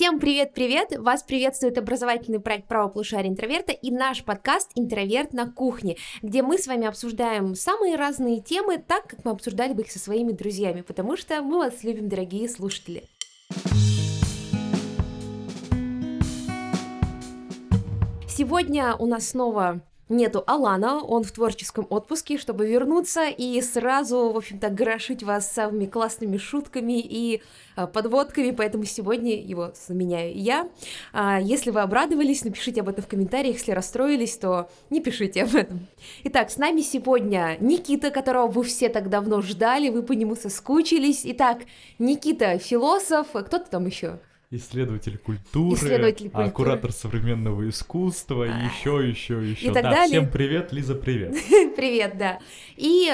Всем привет-привет! Вас приветствует образовательный проект «Правополушарие интроверта» и наш подкаст «Интроверт на кухне», где мы с вами обсуждаем самые разные темы так, как мы обсуждали бы их со своими друзьями, потому что мы вас любим, дорогие слушатели. Сегодня у нас снова нету Алана, он в творческом отпуске, чтобы вернуться и сразу, в общем-то, грошить вас самыми классными шутками и а, подводками, поэтому сегодня его заменяю я. А, если вы обрадовались, напишите об этом в комментариях, если расстроились, то не пишите об этом. Итак, с нами сегодня Никита, которого вы все так давно ждали, вы по нему соскучились. Итак, Никита, философ, кто-то там еще? Исследователь культуры, исследователь культуры. А, куратор современного искусства, и еще, еще, еще. И так да, далее. всем привет, Лиза, привет. Привет, да. И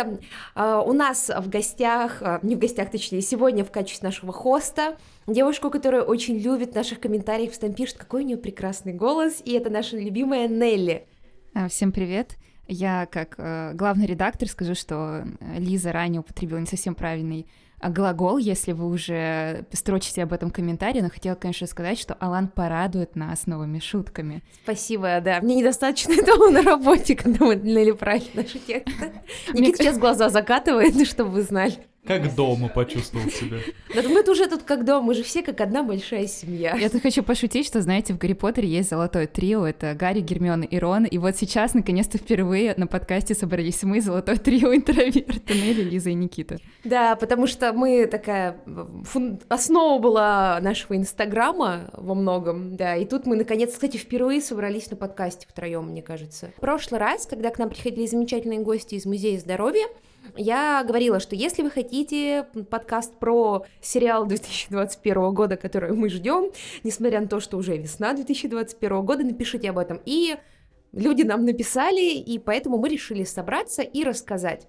э, у нас в гостях, э, не в гостях, точнее, сегодня в качестве нашего хоста девушку, которая очень любит наших комментариев, там пишет, какой у нее прекрасный голос, и это наша любимая Нелли. А, всем привет. Я как э, главный редактор скажу, что Лиза ранее употребила не совсем правильный а глагол, если вы уже строчите об этом комментарии, но хотела, конечно, сказать, что Алан порадует нас новыми шутками. Спасибо, да. Мне недостаточно этого на работе, когда мы правильно наши тексты. Никита сейчас глаза закатывает, чтобы вы знали. Как дома почувствовал себя. Да мы уже тут как дома, мы же все как одна большая семья. Я тут хочу пошутить, что, знаете, в Гарри Поттере есть золотое трио, это Гарри, Гермиона и Рон, и вот сейчас, наконец-то, впервые на подкасте собрались мы, золотое трио интроверта, Нелли, Лиза и Никита. Да, потому что мы такая... Фун... Основа была нашего Инстаграма во многом, да, и тут мы, наконец, кстати, впервые собрались на подкасте втроем, мне кажется. В прошлый раз, когда к нам приходили замечательные гости из Музея здоровья, я говорила, что если вы хотите подкаст про сериал 2021 года, который мы ждем, несмотря на то, что уже весна 2021 года, напишите об этом. И люди нам написали, и поэтому мы решили собраться и рассказать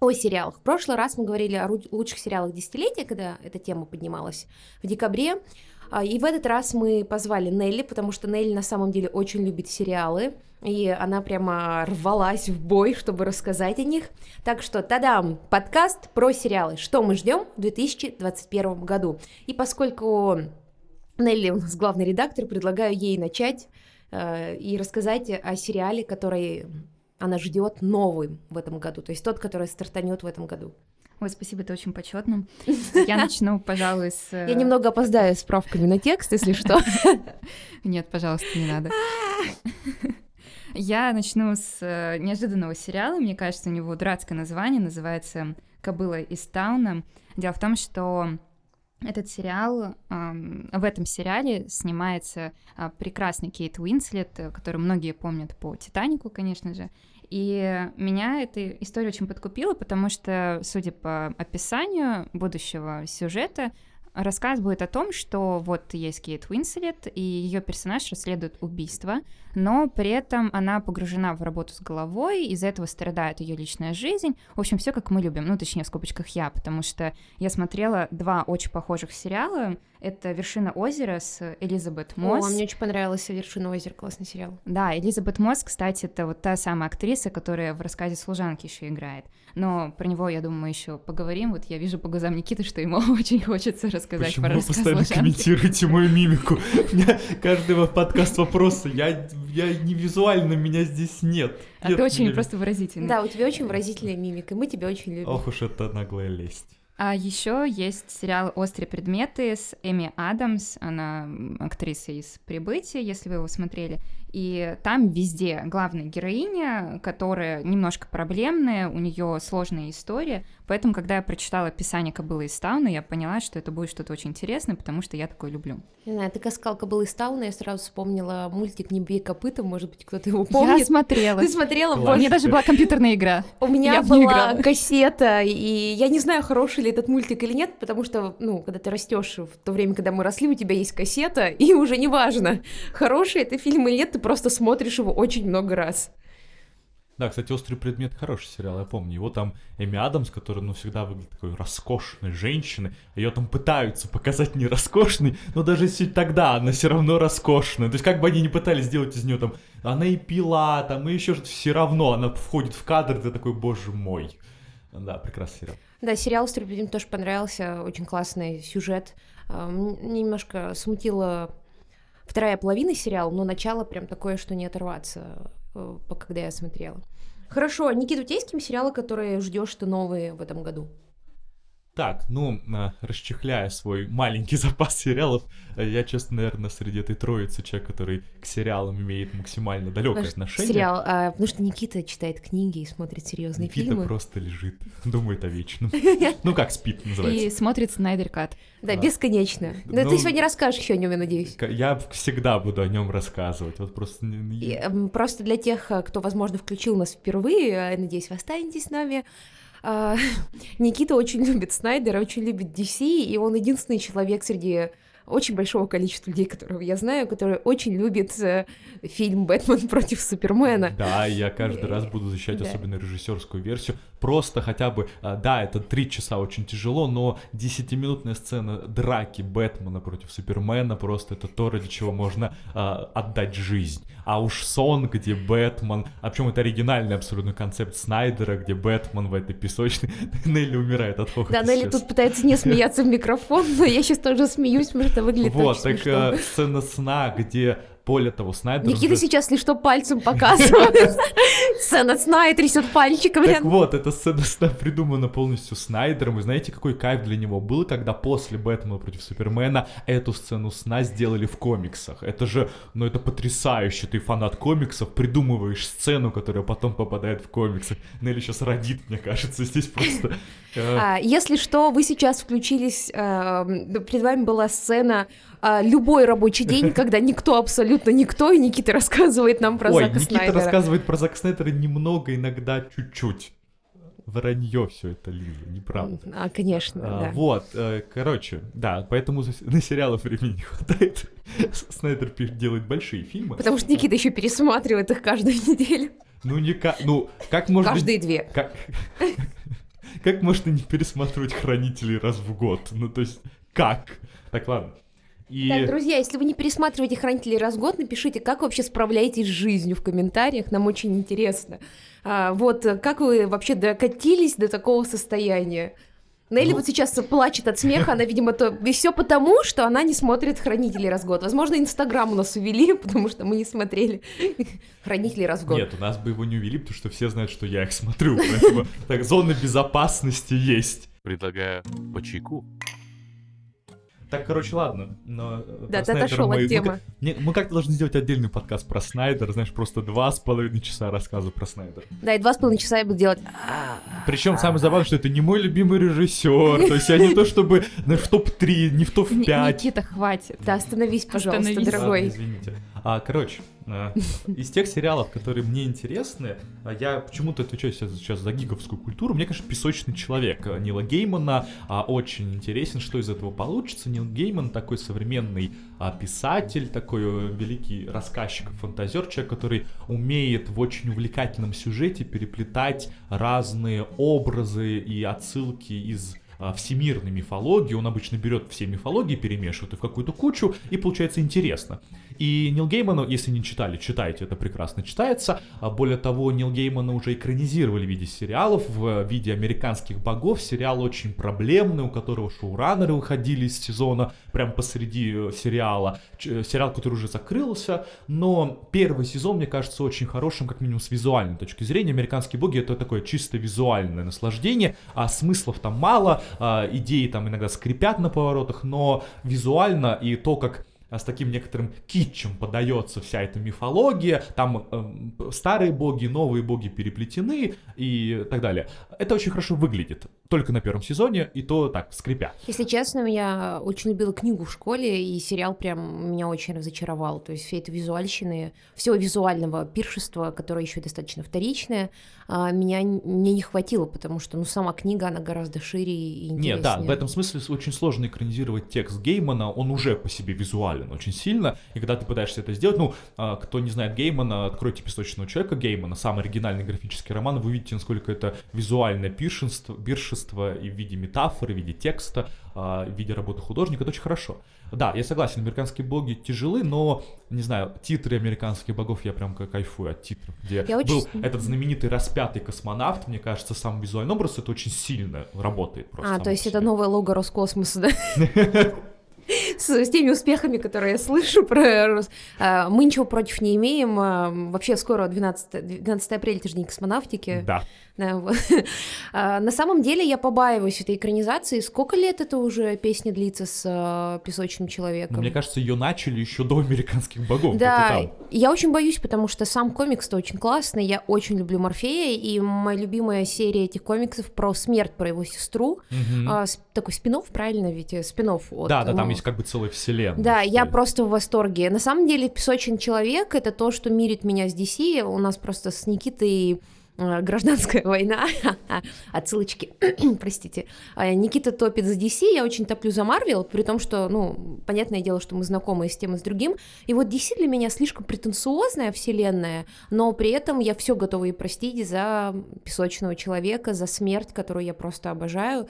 о сериалах. В прошлый раз мы говорили о лучших сериалах десятилетия, когда эта тема поднималась в декабре. А, и в этот раз мы позвали Нелли, потому что Нелли на самом деле очень любит сериалы, и она прямо рвалась в бой, чтобы рассказать о них. Так что, тадам, подкаст про сериалы. Что мы ждем в 2021 году? И поскольку Нелли у нас главный редактор, предлагаю ей начать э, и рассказать о сериале, который она ждет новый в этом году, то есть тот, который стартанет в этом году. Ой, спасибо, это очень почетно. Я начну, пожалуй, с... Я немного опоздаю с справками на текст, если что. Нет, пожалуйста, не надо. Я начну с э, неожиданного сериала. Мне кажется, у него дурацкое название, называется «Кобыла из Тауна». Дело в том, что этот сериал, в этом сериале снимается а, прекрасный Кейт Уинслет, э, который многие помнят по «Титанику», конечно же, и меня эта история очень подкупила, потому что, судя по описанию будущего сюжета, Рассказ будет о том, что вот есть Кейт Уинслет, и ее персонаж расследует убийство, но при этом она погружена в работу с головой, из-за этого страдает ее личная жизнь. В общем, все как мы любим, ну, точнее, в скобочках я, потому что я смотрела два очень похожих сериала. Это «Вершина озера» с Элизабет Мосс. О, мне очень понравился «Вершина озера», классный сериал. Да, Элизабет Мосс, кстати, это вот та самая актриса, которая в рассказе «Служанки» еще играет. Но про него, я думаю, мы еще поговорим. Вот я вижу по глазам Никиты, что ему очень хочется рассказать Почему про вы рассказ постоянно «Служанки». комментируете мою мимику? У меня каждый подкаст вопросы. Я, я не визуально, меня здесь нет. А Нет ты очень меня. просто выразительный. Да, у тебя очень выразительная мимика, и мы тебя очень любим. Ох уж это наглая лесть. А еще есть сериал «Острые предметы» с Эми Адамс, она актриса из «Прибытия», если вы его смотрели. И там везде главная героиня, которая немножко проблемная, у нее сложная история. Поэтому, когда я прочитала описание «Кобылы из Тауна», я поняла, что это будет что-то очень интересное, потому что я такое люблю. Не знаю, ты сказал «Кобыла из Тауна», я сразу вспомнила мультик «Не бей копытом», может быть, кто-то его помнит. Я смотрела. Ты смотрела? Класс. У меня даже была компьютерная игра. У меня Я была кассета, и я не знаю, хороший ли этот мультик или нет, потому что, ну, когда ты растешь в то время, когда мы росли, у тебя есть кассета, и уже не важно, хороший это фильм или нет, ты просто смотришь его очень много раз. Да, кстати, «Острый предмет» хороший сериал, я помню. Его там Эми Адамс, которая, ну, всегда выглядит такой роскошной женщиной. Ее там пытаются показать не роскошной, но даже если тогда она все равно роскошная. То есть как бы они ни пытались сделать из нее там, она и пила, там, и еще что-то, все равно она входит в кадр, ты такой, боже мой. Да, прекрасный сериал. Да, сериал «Острый предмет» тоже понравился, очень классный сюжет. А, Мне немножко смутила вторая половина сериала, но начало прям такое, что не оторваться, э, когда я смотрела. Хорошо, Никита, у тебя есть какие сериалы, которые ждешь ты новые в этом году? Так, ну, а, расчехляя свой маленький запас сериалов, э, я, честно, наверное, среди этой троицы человек, который к сериалам имеет максимально далекое Ваш отношение. Сериал, а, потому что Никита читает книги и смотрит серьезные Никита фильмы. просто лежит, думает о вечном. Ну как, спит называется. И смотрит Снайдер Кат. Да, бесконечно. Да, Ну, ты сегодня расскажешь еще о нем, я надеюсь. Я всегда буду о нем рассказывать. Вот просто... эм, Просто для тех, э, кто, возможно, включил нас впервые, э, надеюсь, вы останетесь с нами. А, Никита очень любит Снайдера, очень любит DC, и он единственный человек среди очень большого количества людей, которых я знаю, который очень любит э, фильм «Бэтмен против Супермена». Да, я каждый раз буду защищать Да. особенно режиссерскую версию. Просто хотя бы, а, да, это три часа очень тяжело, но десятиминутная сцена драки Бэтмена против Супермена просто это то, ради чего можно а, отдать жизнь. А уж сон, где Бэтмен, а причем это оригинальный абсолютно концепт Снайдера, где Бэтмен в этой песочной, Нелли умирает от хохота Да, Нелли сейчас. тут пытается не смеяться в микрофон, но я сейчас тоже смеюсь, потому что выглядит Вот, так э, сцена сна, где более того, Снайдер... Никита уже- сейчас лишь что пальцем показывает. Сцена сна и трясет пальчиком. Так вот, эта сцена сна придумана полностью Снайдером. И знаете, какой кайф для него был, когда после Бэтмена против Супермена эту сцену сна сделали в комиксах. Это же, ну это потрясающе. Ты фанат комиксов, придумываешь сцену, которая потом попадает в комиксы. Нелли сейчас родит, мне кажется, здесь просто... э, А, Если что, вы сейчас включились, эм, перед вами была сцена а, любой рабочий день, когда никто, абсолютно никто, и Никита рассказывает нам про Ой, Зака Никита Снайдера. рассказывает про Зака Снайдера немного, иногда чуть-чуть. Вранье все это, Лиза, неправда. А, конечно, А, да. Вот, э, короче, да, поэтому на сериалы времени не хватает. Снайдер делает большие фильмы. Потому что Никита еще пересматривает их каждую неделю. Ну, не как, ну, как можно... Каждые две. Как, как можно не пересматривать Хранителей раз в год? Ну, то есть, как? Так, ладно. И... Так, друзья, если вы не пересматриваете «Хранителей» раз в год, напишите, как вы вообще справляетесь с жизнью в комментариях, нам очень интересно. А, вот, э, как вы вообще докатились до такого состояния? Нелли Ну- вот сейчас плачет от смеха, она, видимо, то... и все потому, что она не смотрит «Хранителей» раз в год. Возможно, Инстаграм у нас увели, потому что мы не смотрели «Хранителей» раз в год. Нет, у нас бы его не увели, потому что все знают, что я их смотрю. Поэтому так, зона безопасности есть. Предлагаю по чайку. Так, короче, ладно. Но, э, Да, ты отошел мы- от мы темы. не, Мы как-то должны сделать отдельный подкаст про Снайдера, знаешь, просто два с половиной часа рассказа про Снайдера. Да, и два с половиной часа я буду делать... Причем самое забавное, что это не мой любимый режиссер. То есть я не то чтобы знаешь, в топ-3, не в Н- топ-5. Никита, хватит. Да, остановись, пожалуйста, дорогой. извините. А, короче, из тех сериалов, которые мне интересны, а, я почему-то отвечаю сейчас, за гиговскую культуру. Мне, конечно, «Песочный человек» а, Нила Геймана а, очень интересен, что из этого получится. Нил Гейман такой современный а, писатель, такой э, великий рассказчик, фантазер, человек, который умеет в очень увлекательном сюжете переплетать разные образы и отсылки из а, всемирной мифологии. Он обычно берет все мифологии, перемешивает их в какую-то кучу, и получается интересно. И Нил Геймана, если не читали, читайте, это прекрасно читается. А более того, Нил Геймана уже экранизировали в виде сериалов, в виде американских богов. Сериал очень проблемный, у которого шоураннеры выходили из сезона прям посреди э, сериала. Э, Сериал, который уже закрылся, но первый сезон, мне кажется, очень хорошим, как минимум с визуальной точки зрения. Американские боги это такое чисто визуальное наслаждение, а смыслов там мало, а, идеи там иногда скрипят на поворотах, но визуально и то, как с таким некоторым китчем подается вся эта мифология, там эм, старые боги, новые боги переплетены и так далее. Это очень хорошо выглядит, только на первом сезоне, и то так, скрипя. Если честно, я очень любила книгу в школе, и сериал прям меня очень разочаровал. То есть все это визуальщины, всего визуального пиршества, которое еще достаточно вторичное, а, меня н- мне не хватило, потому что ну сама книга, она гораздо шире и интереснее. Нет, да, в этом смысле очень сложно экранизировать текст Геймана, он уже по себе визуален очень сильно, и когда ты пытаешься это сделать, ну, а, кто не знает Геймана, откройте «Песочного человека» Геймана, самый оригинальный графический роман, вы увидите, насколько это визуальное пиршество, биршество и в виде метафоры, в виде текста, а, в виде работы художника, это очень хорошо. Да, я согласен, американские боги тяжелы, но, не знаю, титры американских богов, я прям кайфую от титров, где Я очень был с- этот знаменитый распятый космонавт, мне кажется, сам визуальный образ, это очень сильно работает просто. А, то есть это новое лого Роскосмоса, да? с, с теми успехами, которые я слышу про Рос. А, Мы ничего против не имеем. А, Вообще скоро 12, 12 апреля, это же день космонавтики. Да. А, На самом деле я побаиваюсь этой экранизации. Сколько лет это уже песня длится с а, песочным человеком? Но мне кажется, ее начали еще до американских богов. Да, я очень боюсь, потому что сам комикс-то очень классный, я очень люблю Морфея, и моя любимая серия этих комиксов про смерть, про его сестру, а, такой спин правильно ведь? спин от... Да, да, там ну, есть как бы целая вселенная. Да, я просто в восторге. На самом деле, «Песочный человек» — это то, что мирит меня с DC. У нас просто с Никитой э, гражданская война, отсылочки, простите. А, Никита топит за DC, я очень топлю за Марвел, при том, что, ну, понятное дело, что мы знакомы и с тем, и с другим. И вот DC для меня слишком претенциозная вселенная, но при этом я все готова ей простить за песочного человека, за смерть, которую я просто обожаю.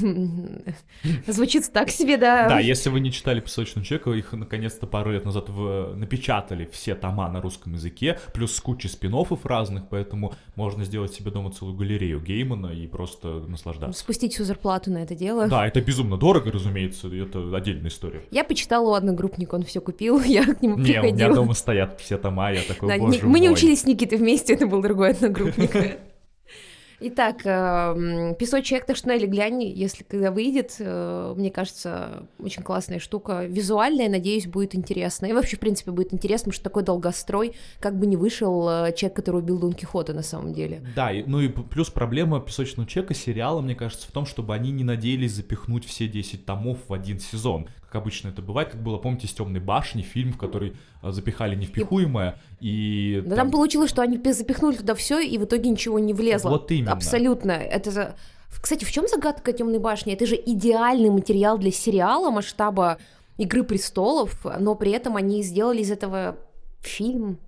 Звучит так себе, да. Да, если вы не читали «Песочного человека», их наконец-то пару лет назад в- напечатали все тома на русском языке, плюс с кучей спин разных, поэтому можно сделать себе дома целую галерею Геймана и просто наслаждаться. Спустить всю зарплату на это дело. Да, это безумно дорого, разумеется, это отдельная история. Я почитала у одногруппника, он все купил, я к нему Не, у меня приходила. дома стоят все тома, я такой, Да, не- боже мы не мой». учились с Никитой вместе, это был другой одногруппник. Итак, эм, «Песочек Ташнелли» глянь, если когда выйдет, э, мне кажется, очень классная штука. Визуальная, надеюсь, будет интересно. И вообще, в принципе, будет интересно, потому что такой долгострой, как бы не вышел э, человек, который убил Дон Кихота на самом деле. Да, ну и плюс проблема «Песочного человека» сериала, мне кажется, в том, чтобы они не надеялись запихнуть все 10 томов в один сезон. Как обычно это бывает, как было, помните, с «Темной башни», фильм, в который э, запихали невпихуемое, и... Да там получилось, что они пи- запихнули туда все, и в итоге ничего не влезло. Вот именно. Абсолютно. Это за... Кстати, в чем загадка Темной башни? Это же идеальный материал для сериала масштаба Игры престолов, но при этом они сделали из этого фильм.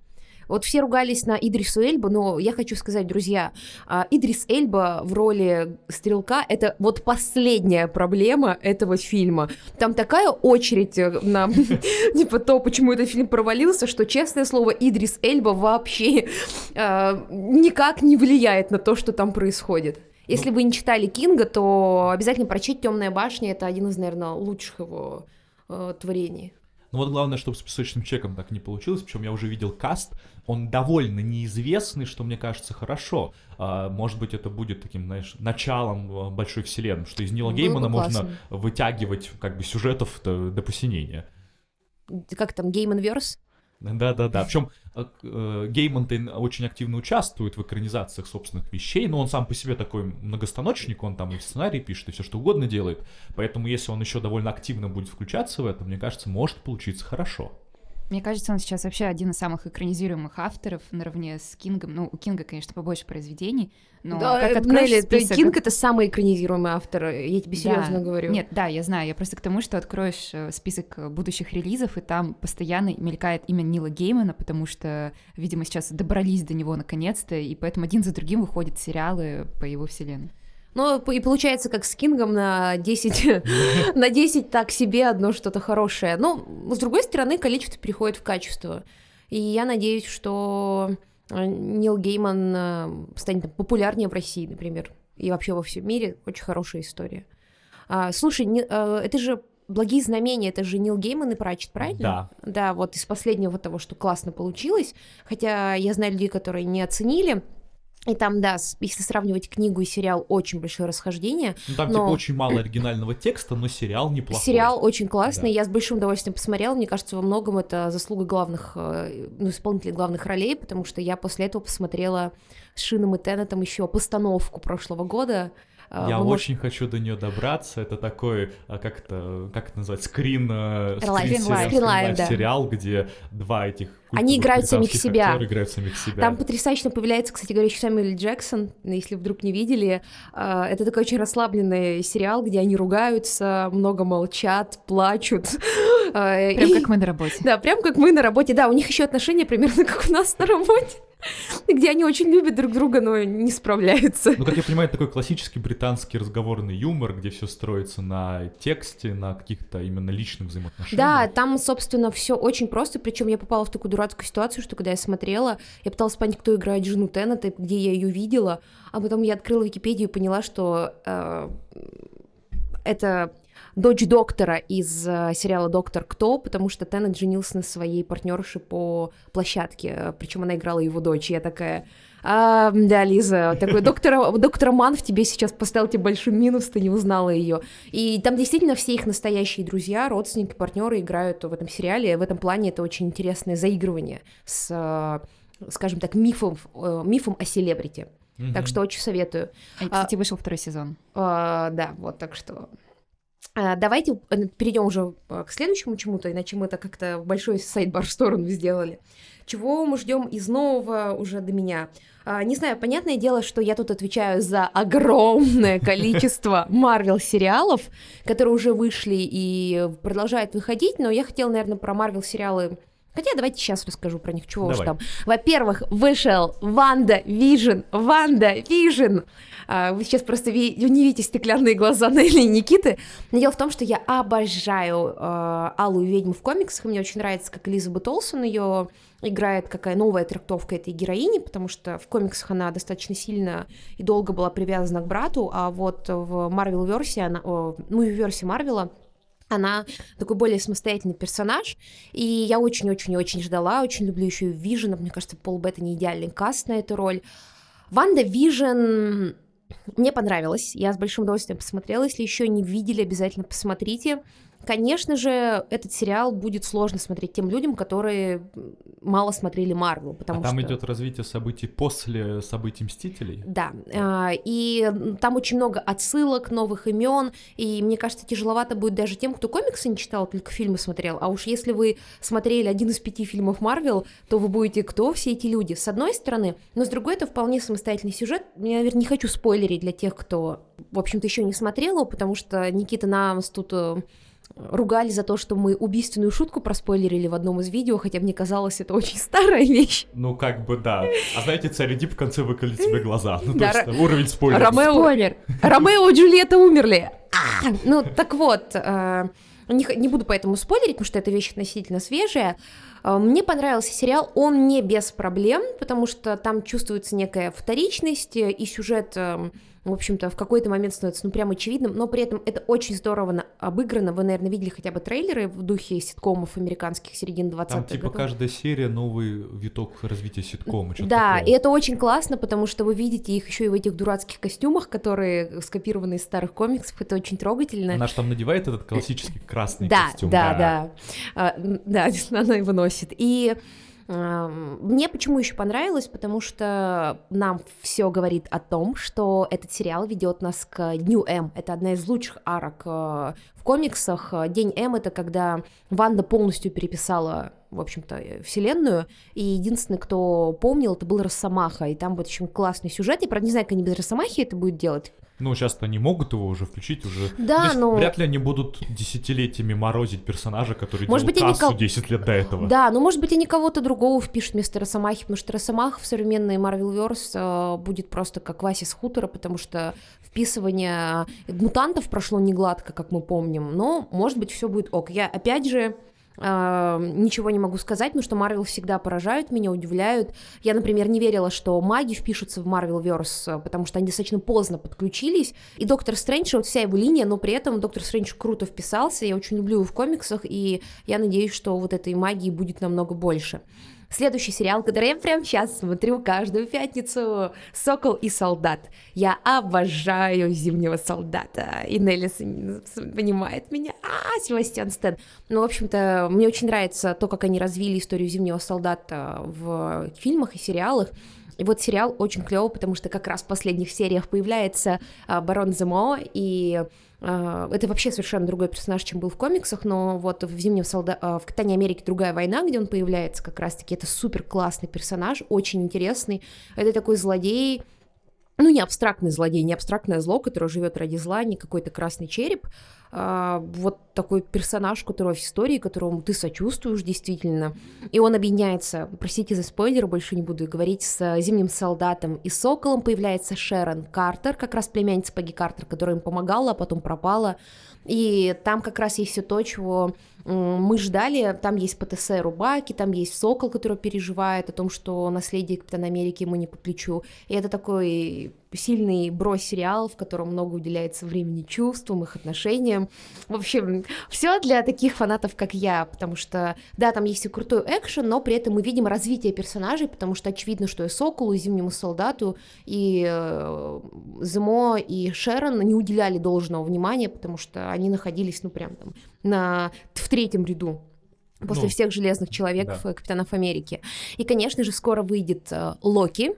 Вот все ругались на Идрису Эльба, но я хочу сказать, друзья, а, Идрис Эльба в роли стрелка — это вот последняя проблема этого фильма. Там такая очередь э, на типа то, почему этот фильм провалился, что, честное слово, Идрис Эльба вообще э, никак не влияет на то, что там происходит. Если вы не читали Кинга, то обязательно прочесть «Темная башня». Это один из, наверное, лучших его э, творений. Ну вот главное, чтобы с «Песочным человеком» так не получилось, причем я уже видел каст, он довольно неизвестный, что мне кажется хорошо. А, может быть, это будет таким, знаешь, началом а, большой вселенной, что из Нила бы Геймана классно. можно вытягивать как бы сюжетов до, до посинения. Как там, Гейман Верс? Да-да-да. Причем Гейман-то ин- очень активно участвует в экранизациях собственных вещей, но он сам по себе такой многостаночник, он там и сценарий пишет, и все что угодно делает. Поэтому если он еще довольно активно будет включаться в это, мне кажется, может получиться хорошо. Мне кажется, он сейчас вообще один из самых экранизируемых авторов наравне с Кингом. Ну, у Кинга, конечно, побольше произведений, но да, как откроешь Нелли, список- Кинг — это самый экранизируемый автор, я тебе Да. серьезно говорю. Нет, да, я знаю. Я просто к тому, что откроешь э, список э, будущих релизов, и там постоянно мелькает имя Нила Геймана, потому что, видимо, сейчас добрались до него наконец-то, и поэтому один за другим выходят сериалы по его вселенной. Ну, и получается, как с Кингом на 10, на 10 так себе одно что-то хорошее. Но, с другой стороны, количество переходит в качество. И я надеюсь, что э, Нил Гейман э, станет популярнее в России, например, и вообще во всем мире. Очень хорошая история. А, слушай, не- э, это же «Благие знамения», это же Нил Гейман и Прачет, правильно? Да. Да, вот из последнего того, что классно получилось. Хотя я знаю людей, которые не оценили. И там, да, если сравнивать книгу и сериал, очень большое расхождение. Ну, там, Но- типа, очень мало оригинального текста, но сериал неплохой. Сериал очень классный, Да. я с большим удовольствием посмотрела. Мне кажется, во многом это заслуга главных, э, ну, исполнителей главных ролей, потому что я после этого посмотрела с Шином и Теннетом еще постановку прошлого года. Э, Я вы очень хочу до нее добраться. Это такой, а, как это, как это назвать, скрин, э, Real Life. скрин сериал, Real Life, скрин-лайф да. сериал, где два этих Они играют самих себя. играют самих себя. Там потрясающе появляется, кстати говоря, еще Сэмюэл. Джексон, если вдруг не видели. Э, Это такой очень расслабленный сериал, где они ругаются, много молчат, плачут. Э, Прям и- как мы на работе. Да, прям как мы на работе. Да, у них еще отношения примерно как у нас на работе, где они очень любят друг друга, но не справляются. Ну, как я понимаю, это такой классический британский разговорный юмор, где все строится на тексте, на каких-то именно личных взаимоотношениях. Да, там, собственно, все очень просто. Причем я попала в такую дурацкую ситуацию, что когда я смотрела, я пыталась понять, кто играет жену Теннета, где я ее видела, а потом я открыла Википедию и поняла, что э, это дочь доктора из э, сериала «Доктор Кто», потому что Теннет женился на своей партнерше по площадке, причем она играла его дочь, и я такая... А, да, Лиза, такой доктор, доктор Ман в тебе сейчас поставил тебе большой минус, ты не узнала ее. И там действительно все их настоящие друзья, родственники, партнеры играют в этом сериале. В этом плане это очень интересное заигрывание с, э, скажем так, мифом, э, мифом о селебрити. Мгм. Так что очень советую. И, кстати, вышел второй сезон. А, да, вот так что. А, Давайте э, перейдем уже э, к следующему чему-то, иначе мы это как-то большой сайдбар в сторону сделали. Чего мы ждем из нового уже до меня? А, Не знаю, понятное дело, что я тут отвечаю за огромное количество Марвел сериалов, которые уже вышли и продолжают выходить, но я хотела, наверное, про Марвел сериалы Хотя давайте сейчас расскажу про них, чего уж Давай. там. Во-первых, вышел WandaVision. WandaVision. Вы сейчас просто ви- не видите стеклянные глаза Нелли и Никиты. Но дело в том, что я обожаю э, Алую ведьму в комиксах. Мне очень нравится, как Элизабет Олсен ее играет, какая новая трактовка этой героини, потому что в комиксах она достаточно сильно и долго была привязана к брату, а вот в Марвел-версии, она, о, ну и в версии Марвела, она такой более самостоятельный персонаж, и я очень-очень-очень ждала, очень люблю еще и Вижена, мне кажется, Пол Беттани идеальный каст на эту роль. WandaVision мне понравилось, я с большим удовольствием посмотрела, если еще не видели, обязательно посмотрите. Конечно же, этот сериал будет сложно смотреть тем людям, которые мало смотрели Марвел, потому а там что... идет развитие событий после событий Мстителей. Да, а, и там очень много отсылок, новых имен, и мне кажется, тяжеловато будет даже тем, кто комиксы не читал, только фильмы смотрел. А уж если вы смотрели один из пяти фильмов Марвел, то вы будете кто все эти люди? С одной стороны, но с другой это вполне самостоятельный сюжет. Я, наверное, не хочу спойлерить для тех, кто, в общем-то, еще не смотрел его, потому что Никита нас тут э, ругали за то, что мы убийственную шутку проспойлерили в одном из видео, хотя мне казалось, это очень старая вещь. Ну, как бы, да. А знаете, царь Эдип в конце выколет тебе глаза. Ну, Да, точно, уровень спойлера. Ромео, Спойлер. Ромео и Джульетта умерли. А, ну, так вот, э, не, не буду поэтому спойлерить, потому что эта вещь относительно свежая. Э, Мне понравился сериал, он не без проблем, потому что там чувствуется некая вторичность, э, и сюжет, э, в общем-то, в какой-то момент становится, ну, прям очевидным, но при этом это очень здорово обыграно. Вы, наверное, видели хотя бы трейлеры в духе ситкомов американских середины 20-х Там, типа, годов. каждая серия новый виток развития ситкома. Да, такое. и это очень классно, потому что вы видите их еще и в этих дурацких костюмах, которые скопированы из старых комиксов. Это очень трогательно. Она же там надевает этот классический красный да, костюм. да, да, А, м, да, она его носит. И эм, мне почему еще понравилось, потому что нам все говорит о том, что этот сериал ведет нас к Дню М. Это одна из лучших арок э, в комиксах. День М это когда Ванда полностью переписала в общем-то, э, вселенную, и единственный, кто помнил, это был Росомаха, и там будет очень классный сюжет, я, правда, не знаю, как они без Росомахи это будут делать, Ну, сейчас-то они могут его уже включить уже. Да, есть но- Вряд ли они будут десятилетиями морозить персонажа, который Может делал быть, кассу кол- 10 лет до этого. Да, но может быть они кого-то другого впишут вместо Росомахи, потому что Росомаха в современной Marvelverse э, будет просто как Вася с хутора, потому что вписывание мутантов прошло не гладко, как мы помним, но может быть все будет ок. Я опять же э, ничего не могу сказать, потому что Марвел всегда поражают меня, удивляют. Я, например, не верила, что маги впишутся в Marvelverse, э, потому что они достаточно поздно подключились. И Доктор Стрэндж, вот вся его линия, но при этом Доктор Стрэндж круто вписался. Я очень люблю его в комиксах, и я надеюсь, что вот этой магии будет намного больше. Следующий сериал, который я прямо сейчас смотрю каждую пятницу, «Сокол и солдат». Я обожаю «Зимнего солдата», и Нелли с- с- понимает меня. А, Себастьян Стэн. Ну, в общем-то, мне очень нравится то, как они развили историю «Зимнего солдата» в фильмах и сериалах. И вот сериал очень клевый, потому что как раз в последних сериях появляется а, барон Земо, и это вообще совершенно другой персонаж, чем был в комиксах, но вот в «Зимнем солда... а, в «Капитане Америки. Другая война», где он появляется как раз-таки, это супер классный персонаж, очень интересный. Это такой злодей, ну, не абстрактный злодей, не абстрактное зло, которое живет ради зла, не какой-то красный череп. А, вот такой персонаж, которого в истории, которому ты сочувствуешь действительно. И он объединяется, простите за спойлер, больше не буду говорить, с Зимним солдатом и Соколом. Появляется Шерон Картер, как раз племянница Пегги Картер, которая им помогала, а потом пропала. И там как раз есть все то, чего Мы ждали, там есть ПТС Рубаки, там есть Сокол, который переживает о том, что наследие Капитана Америки ему не по плечу. И это такой сильный бро-сериал, в котором много уделяется времени чувствам, их отношениям. В общем, все для таких фанатов, как я, потому что, да, там есть и крутой экшен, но при этом мы видим развитие персонажей, потому что очевидно, что и Соколу, и Зимнему солдату, и э, Земо, и Шерон не уделяли должного внимания, потому что они находились, ну, прям там на, в третьем ряду после Ну, всех железных человеков да. и Капитанов Америки. И, конечно же, скоро выйдет э, Локи,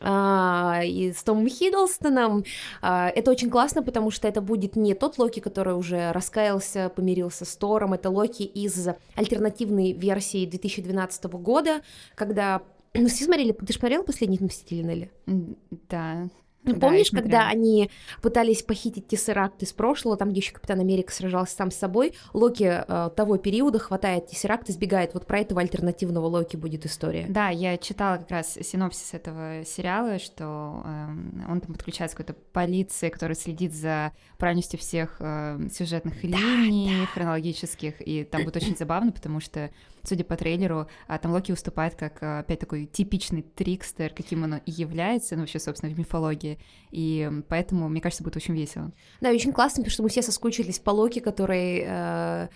а, и с Томом Хиддлстоном. А, это очень классно, потому что это будет не тот Локи, который уже раскаялся, помирился с Тором, это Локи из альтернативной версии 2012 года, когда... Ну, все смотрели, ты же смотрел «Последних Мстителей», Нелли? Да. Ну, Да, помнишь, когда смотрела. они пытались похитить Тессеракт из прошлого, там, где еще Капитан Америка сражался сам с собой, Локи э, того периода хватает Тессеракт и сбегает. Вот про этого альтернативного Локи будет история. Да, я читала как раз синопсис этого сериала, что эм, он там подключается к какой-то полиции, которая следит за правильностью всех эм, сюжетных линий, хронологических, и там будет очень забавно, потому что, судя по трейлеру, а, там Локи выступает как, э, опять такой типичный трикстер, каким он и является, ну, вообще, собственно, в мифологии, и поэтому, мне кажется, будет очень весело. Да, очень классно, потому что мы все соскучились по Локи, который э,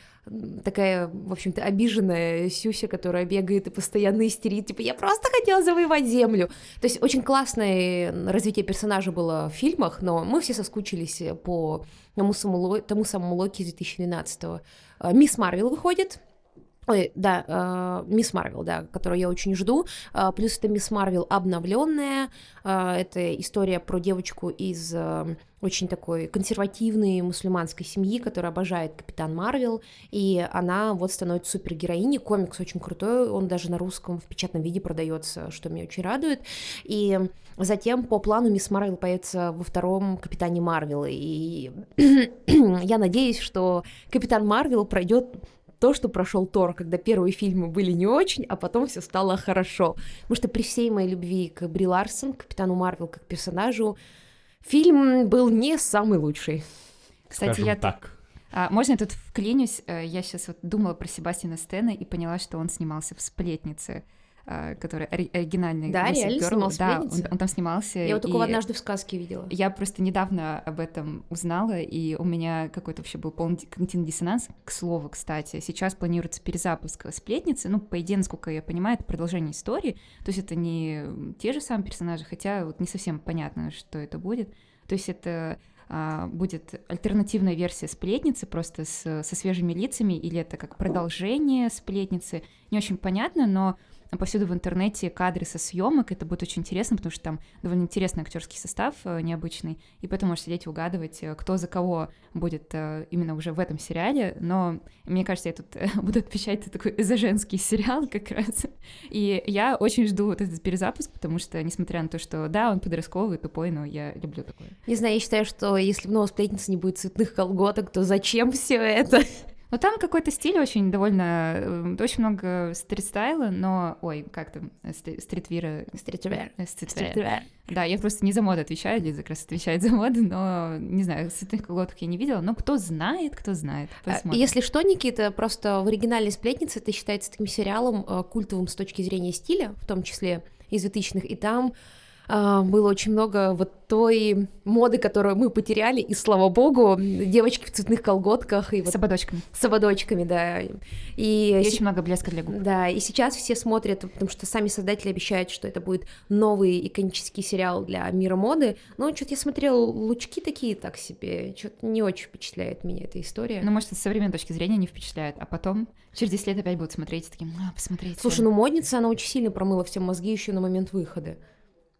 такая, в общем-то, обиженная Сюся, которая бегает и постоянно истерит, типа, я просто хотела завоевать землю. То есть очень классное развитие персонажа было в фильмах, но мы все соскучились по тому самому, тому самому Локи из 2012-го. Э, Мисс Марвел выходит, Ой, да, э, Мисс Марвел, да, которую я очень жду. Э, плюс это Мисс Марвел обновленная. Э, это история про девочку из э, очень такой консервативной мусульманской семьи, которая обожает Капитан Марвел, и она вот становится супергероиней. Комикс очень крутой, он даже на русском в печатном виде продается, что меня очень радует. И затем по плану Мисс Марвел появится во втором Капитане Марвел, и я надеюсь, что Капитан Марвел пройдет то, что прошел Тор, когда первые фильмы были не очень, а потом все стало хорошо. Потому что при всей моей любви к Бри Ларсон, к Капитану Марвел как персонажу, фильм был не самый лучший. Кстати, скажем я так. А, можно я тут вклинюсь? Э, Я сейчас вот думала про Себастьяна Стена и поняла, что он снимался в «Сплетнице», а, которая ори- оригинальный Да, реально Girl. снимался Да, он, он там снимался. Я вот такого однажды в сказке видела. Я просто недавно об этом узнала, и у меня какой-то вообще был полный когнитивный диссонанс. К слову, кстати, сейчас планируется перезапуск «Сплетницы». Ну, по идее, насколько я понимаю, это продолжение истории. То есть это не те же самые персонажи, хотя вот не совсем понятно, что это будет. То есть это а, будет альтернативная версия сплетницы, просто с, со свежими лицами, или это как продолжение сплетницы, не очень понятно, но повсюду в интернете кадры со съемок, это будет очень интересно, потому что там довольно интересный актерский состав, э, необычный, и поэтому можешь сидеть и угадывать, э, кто за кого будет э, именно уже в этом сериале, но мне кажется, я тут буду отвечать такой за женский сериал как раз, и я очень жду вот этот перезапуск, потому что, несмотря на то, что, да, он подростковый, тупой, но я люблю такое. Не знаю, я считаю, что если в новой сплетнице не будет цветных колготок, то зачем все это? Но там какой-то стиль очень довольно... э, Очень много стрит-стайла, но... Ой, как там? э, стри- Стритвира... Стритвер. э, Стритвир. Да, я просто не за моду отвечаю, Лиза как раз отвечает за моду, но, не знаю, цветных колготок я не видела, но кто знает, кто знает. А, Посмотрим. Если что, Никита, просто в оригинальной сплетнице это считается таким сериалом культовым с точки зрения стиля, в том числе из 2000-х, и там было очень много вот той моды, которую мы потеряли, и слава богу, девочки в цветных колготках и вот С ободочками. с ободочками, да. И, И очень много блеска для губ. да, и сейчас все смотрят, потому что сами создатели обещают, что это будет новый иконический сериал для мира моды. Но что-то я смотрела, лучки такие так себе, что-то не очень впечатляет меня эта история. Ну, может, с современной точки зрения не впечатляет, а потом через 10 лет опять будут смотреть и таким, а, посмотрите. Слушай, ну модница, она очень сильно промыла все мозги еще на момент выхода.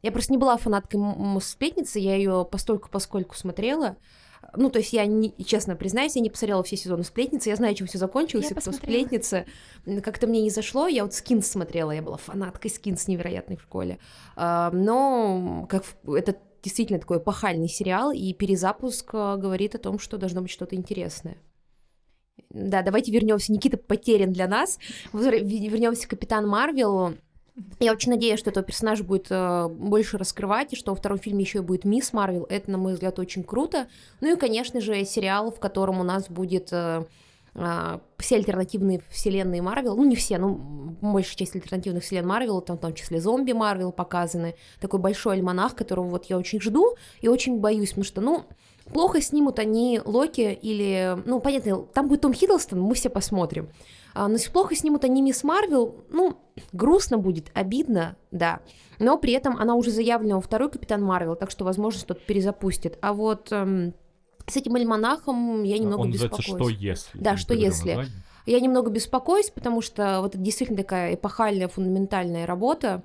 Я просто не была фанаткой сплетницы, я ее постольку поскольку смотрела. Ну, то есть я, не, честно признаюсь, я не посмотрела все сезоны сплетницы, я знаю, чем все закончилось, Я и посмотрела. сплетница. Как-то мне не зашло, я вот Скинс смотрела, я была фанаткой Скинс невероятной в школе. А, но как это действительно такой эпохальный сериал, и перезапуск а, говорит о том, что должно быть что-то интересное. Да, давайте вернемся. Никита потерян для нас. Вернемся к Капитан Марвел. Я очень надеюсь, что этого персонажа будет э, больше раскрывать, и что во втором фильме еще и будет Мисс Марвел. Это, на мой взгляд, очень круто. Ну и, конечно же, сериал, в котором у нас будет э, а, все альтернативные вселенные Марвел, ну не все, но большая часть альтернативных вселен Марвел, там в том числе зомби Марвел показаны, такой большой альманах, которого вот я очень жду и очень боюсь, потому что, ну, плохо снимут они Локи или, ну, понятно, там будет Том Хиддлстон, мы все посмотрим, но если плохо снимут они Мисс Марвел, ну, грустно будет, обидно, да, но при этом она уже заявлена во второй Капитан Марвел, так что, возможно, что-то перезапустит, а вот... Эм, с этим альманахом я немного Он беспокоюсь. «Что если?» Да, «Что если?». название. Я немного беспокоюсь, потому что вот это действительно такая эпохальная, фундаментальная работа.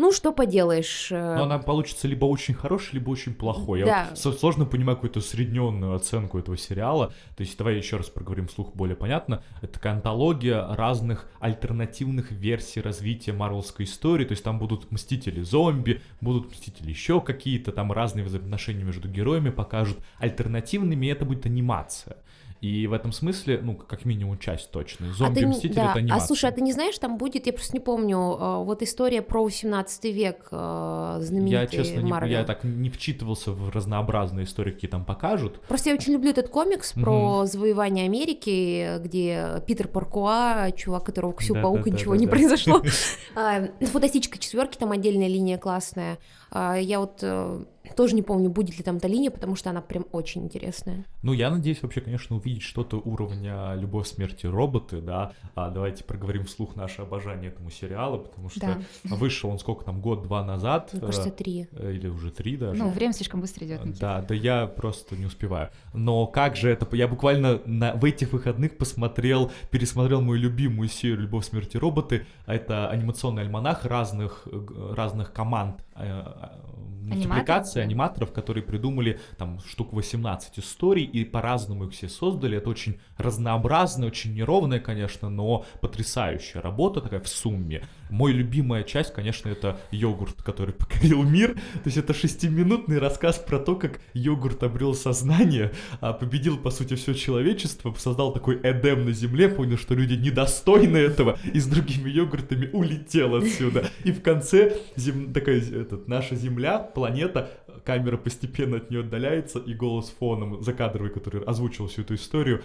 Ну, что поделаешь. э, Но она получится либо очень хорошей, либо очень плохой. Я Да. вот со- сложно понимать какую-то усредненную оценку этого сериала. То есть давай еще раз проговорим вслух более понятно. Это такая антология разных альтернативных версий развития марвелской истории. То есть там будут мстители зомби, будут мстители еще какие-то, там разные взаимоотношения между героями покажут альтернативными, и это будет анимация. И в этом смысле, ну, как минимум часть точно. А ты да. это анимация. А слушай, а ты не знаешь, там будет, я просто не помню, э, вот история про 18 век э, знаменитый Я, честно, не, я так не вчитывался в разнообразные истории, какие там покажут. Просто я очень люблю этот комикс про завоевание Америки, где Питер Паркуа, чувак, которого укусил Да, паук, да, да, ничего да, не да. произошло. А, Фантастическая четверки, там отдельная линия классная. А, Я вот э, тоже не помню, будет ли там та линия, потому что она прям очень интересная. Ну, я надеюсь вообще, конечно, увидеть что-то уровня «Любовь, смерти, роботы», да. А давайте проговорим вслух наше обожание этому сериалу, потому что Да. вышел он сколько там, год-два назад, Мне э, кажется, три. э, или уже три даже. Ну, время слишком быстро идет. Да, да я просто не успеваю. Но как же это... Я буквально на... в этих выходных посмотрел, пересмотрел мою любимую серию «Любовь, смерти, роботы». А Это анимационный альманах разных, э, разных команд э, э, мультипликации, да? аниматоров, которые придумали там штук 18 историй и по-разному их все создали. Это очень разнообразная, очень неровная, конечно, но потрясающая работа такая в сумме. Мой любимая часть, конечно, это йогурт, который покорил мир. То есть это шестиминутный рассказ про то, как йогурт обрел сознание, а, победил, по сути, все человечество, создал такой Эдем на земле, понял, что люди недостойны этого, и с другими йогуртами улетел отсюда. И в конце зем- такая этот, наша Земля, планета, камера постепенно от нее отдаляется, и голос фоном закадровый, который озвучил всю эту историю,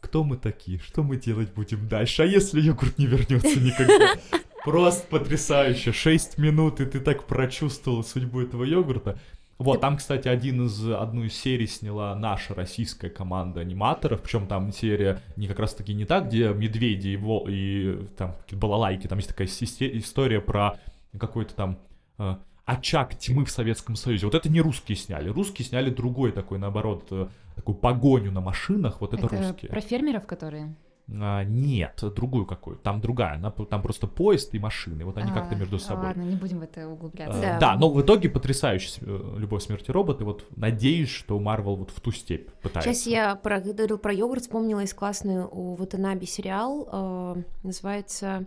кто мы такие, что мы делать будем дальше, а если йогурт не вернется никогда? Просто потрясающе, 6 минут, и ты так прочувствовал судьбу этого йогурта. Вот, там, кстати, один из, одну из серий сняла наша российская команда аниматоров, причем там серия не как раз таки не та, где медведи и, вол, и там какие-то балалайки, там есть такая история про какой-то там э, очаг тьмы в Советском Союзе. Вот это не русские сняли, русские сняли другой такой, наоборот, э, такую погоню на машинах, вот это, Это русские. про фермеров, которые... А, нет, другую какую. Там другая. Она, там просто поезд и машины. Вот они А, как-то между собой. Ладно, не будем в это углубляться. Э, Да. Да, но в итоге потрясающий с- э, «Любовь, смерти роботы». Вот надеюсь, что Марвел вот в ту степь пытается. Сейчас я про, говорил про йогурт, вспомнила из классный у Ватанаби сериал, э, называется